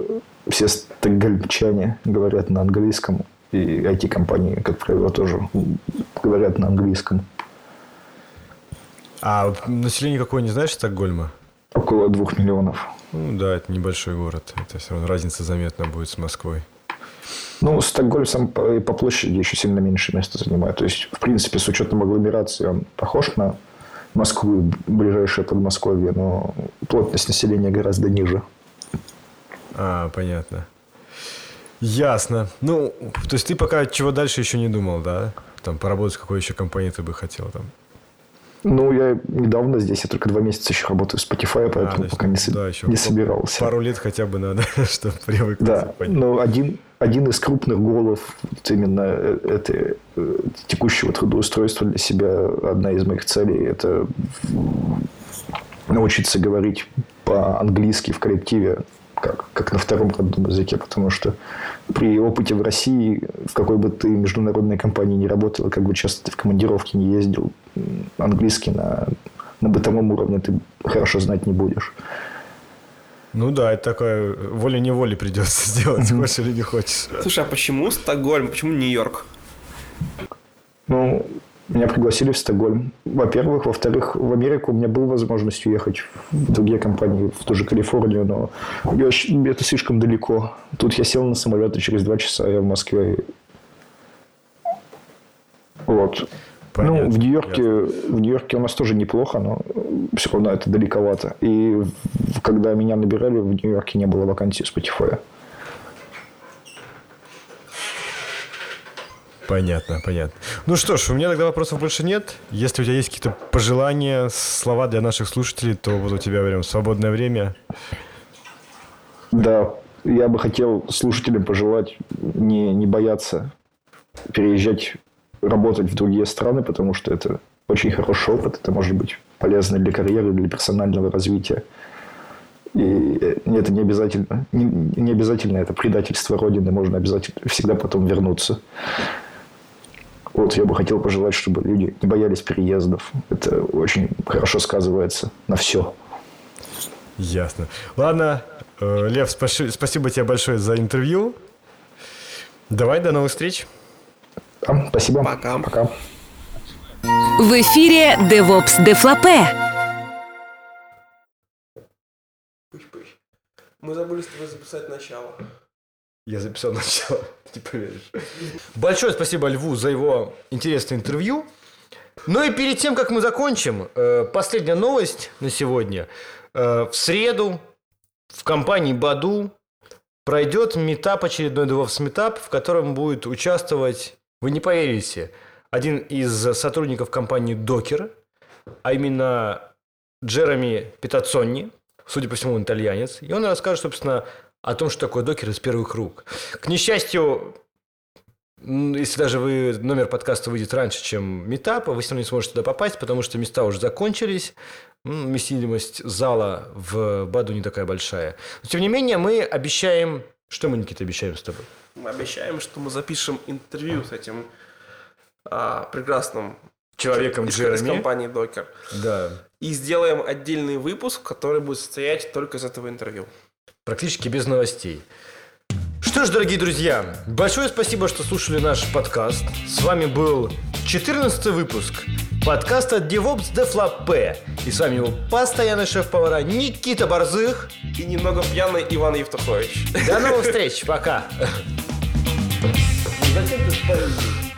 [SPEAKER 5] все стокгольмчане говорят на английском. И IT-компании, как правило, тоже говорят на английском.
[SPEAKER 3] А население какое, не знаешь, Стокгольма?
[SPEAKER 5] Около двух миллионов.
[SPEAKER 3] Ну да, это небольшой город. Это все равно разница заметна будет с Москвой.
[SPEAKER 5] Ну, Стокгольм сам по, по площади еще сильно меньше места занимает. То есть, в принципе, с учетом агломерации он похож на Москву, ближайшее Подмосковье, но плотность населения гораздо ниже.
[SPEAKER 3] А, понятно. Ясно. Ну, то есть ты пока чего дальше еще не думал, да? Там поработать в какой еще компании ты бы хотел там?
[SPEAKER 5] Ну, я недавно здесь, я только два месяца еще работаю в Spotify, поэтому
[SPEAKER 3] А,
[SPEAKER 5] пока не,
[SPEAKER 3] да, еще
[SPEAKER 5] не собирался.
[SPEAKER 3] Пару лет хотя бы надо, чтобы привыкнуть.
[SPEAKER 5] Да, но один, один из крупных голов вот именно э- этой, э, текущего трудоустройства для себя, одна из моих целей, это научиться говорить по-английски в коллективе, как, как на втором родном языке, потому что при опыте в России, в какой бы ты международной компании не работал, как бы часто ты в командировке не ездил, английский на, на бытовом уровне ты хорошо знать не будешь.
[SPEAKER 3] Ну да, это такое волей-неволей придется сделать, хочешь или не хочешь.
[SPEAKER 4] Слушай, а почему Стокгольм, почему Нью-Йорк?
[SPEAKER 5] Ну, меня пригласили в Стокгольм. Во-первых. Во-вторых, в Америку у меня была возможность уехать в другие компании, в ту же Калифорнию, но я это слишком далеко. Тут я сел на самолет, и через два часа я в Москве. Вот.
[SPEAKER 3] Понятно,
[SPEAKER 5] ну, в Нью-Йорке, в Нью-Йорке у нас тоже неплохо, но все равно это далековато. И когда меня набирали, в Нью-Йорке не было вакансии Spotify.
[SPEAKER 3] Понятно, понятно. Ну что ж, у меня тогда вопросов больше нет. Если у тебя есть какие-то пожелания, слова для наших слушателей, то вот у тебя прям свободное время.
[SPEAKER 5] Да, я бы хотел слушателям пожелать не, не бояться переезжать, работать в другие страны, потому что это очень хороший опыт, это может быть полезно для карьеры, для персонального развития. И это не обязательно, не, не обязательно это предательство Родины, можно обязательно всегда потом вернуться. Вот я бы хотел пожелать, чтобы люди не боялись переездов. Это очень хорошо сказывается на все.
[SPEAKER 3] Ясно. Ладно, э, Лев, спаши- спасибо тебе большое за интервью. Давай, до новых встреч.
[SPEAKER 5] Да, спасибо.
[SPEAKER 4] Пока.
[SPEAKER 5] Пока.
[SPEAKER 2] В эфире DevOps Дефлапе.
[SPEAKER 4] Мы забыли с тобой записать начало.
[SPEAKER 3] Я записал начало, не поверишь. Большое спасибо Льву за его интересное интервью. Ну и перед тем, как мы закончим, э, последняя новость на сегодня. Э, В среду в компании Баду пройдет метап, очередной DevOps метап, в котором будет участвовать, вы не поверите, один из сотрудников компании Docker, а именно Джереми Питацонни, судя по всему, он итальянец, и он расскажет, собственно, о том, что такое докер из первых рук. К несчастью, если даже вы номер подкаста выйдет раньше, чем метап, вы все равно не сможете туда попасть, потому что места уже закончились. Вместимость зала в Баду не такая большая. Но, тем не менее, мы обещаем... Что мы, Никита, обещаем с тобой?
[SPEAKER 4] Мы обещаем, что мы запишем интервью с этим а, прекрасным
[SPEAKER 3] человеком
[SPEAKER 4] из,
[SPEAKER 3] Джереми.
[SPEAKER 4] из компании Docker.
[SPEAKER 3] Да.
[SPEAKER 4] И сделаем отдельный выпуск, который будет состоять только из этого интервью.
[SPEAKER 3] Практически без новостей. Что ж, дорогие друзья, большое спасибо, что слушали наш подкаст. С вами был 14 выпуск подкаста DevOps Deflap. И с вами его постоянный шеф-повара Никита Борзых.
[SPEAKER 4] И немного пьяный Иван Евтухович.
[SPEAKER 3] До новых встреч, пока. Зачем ты?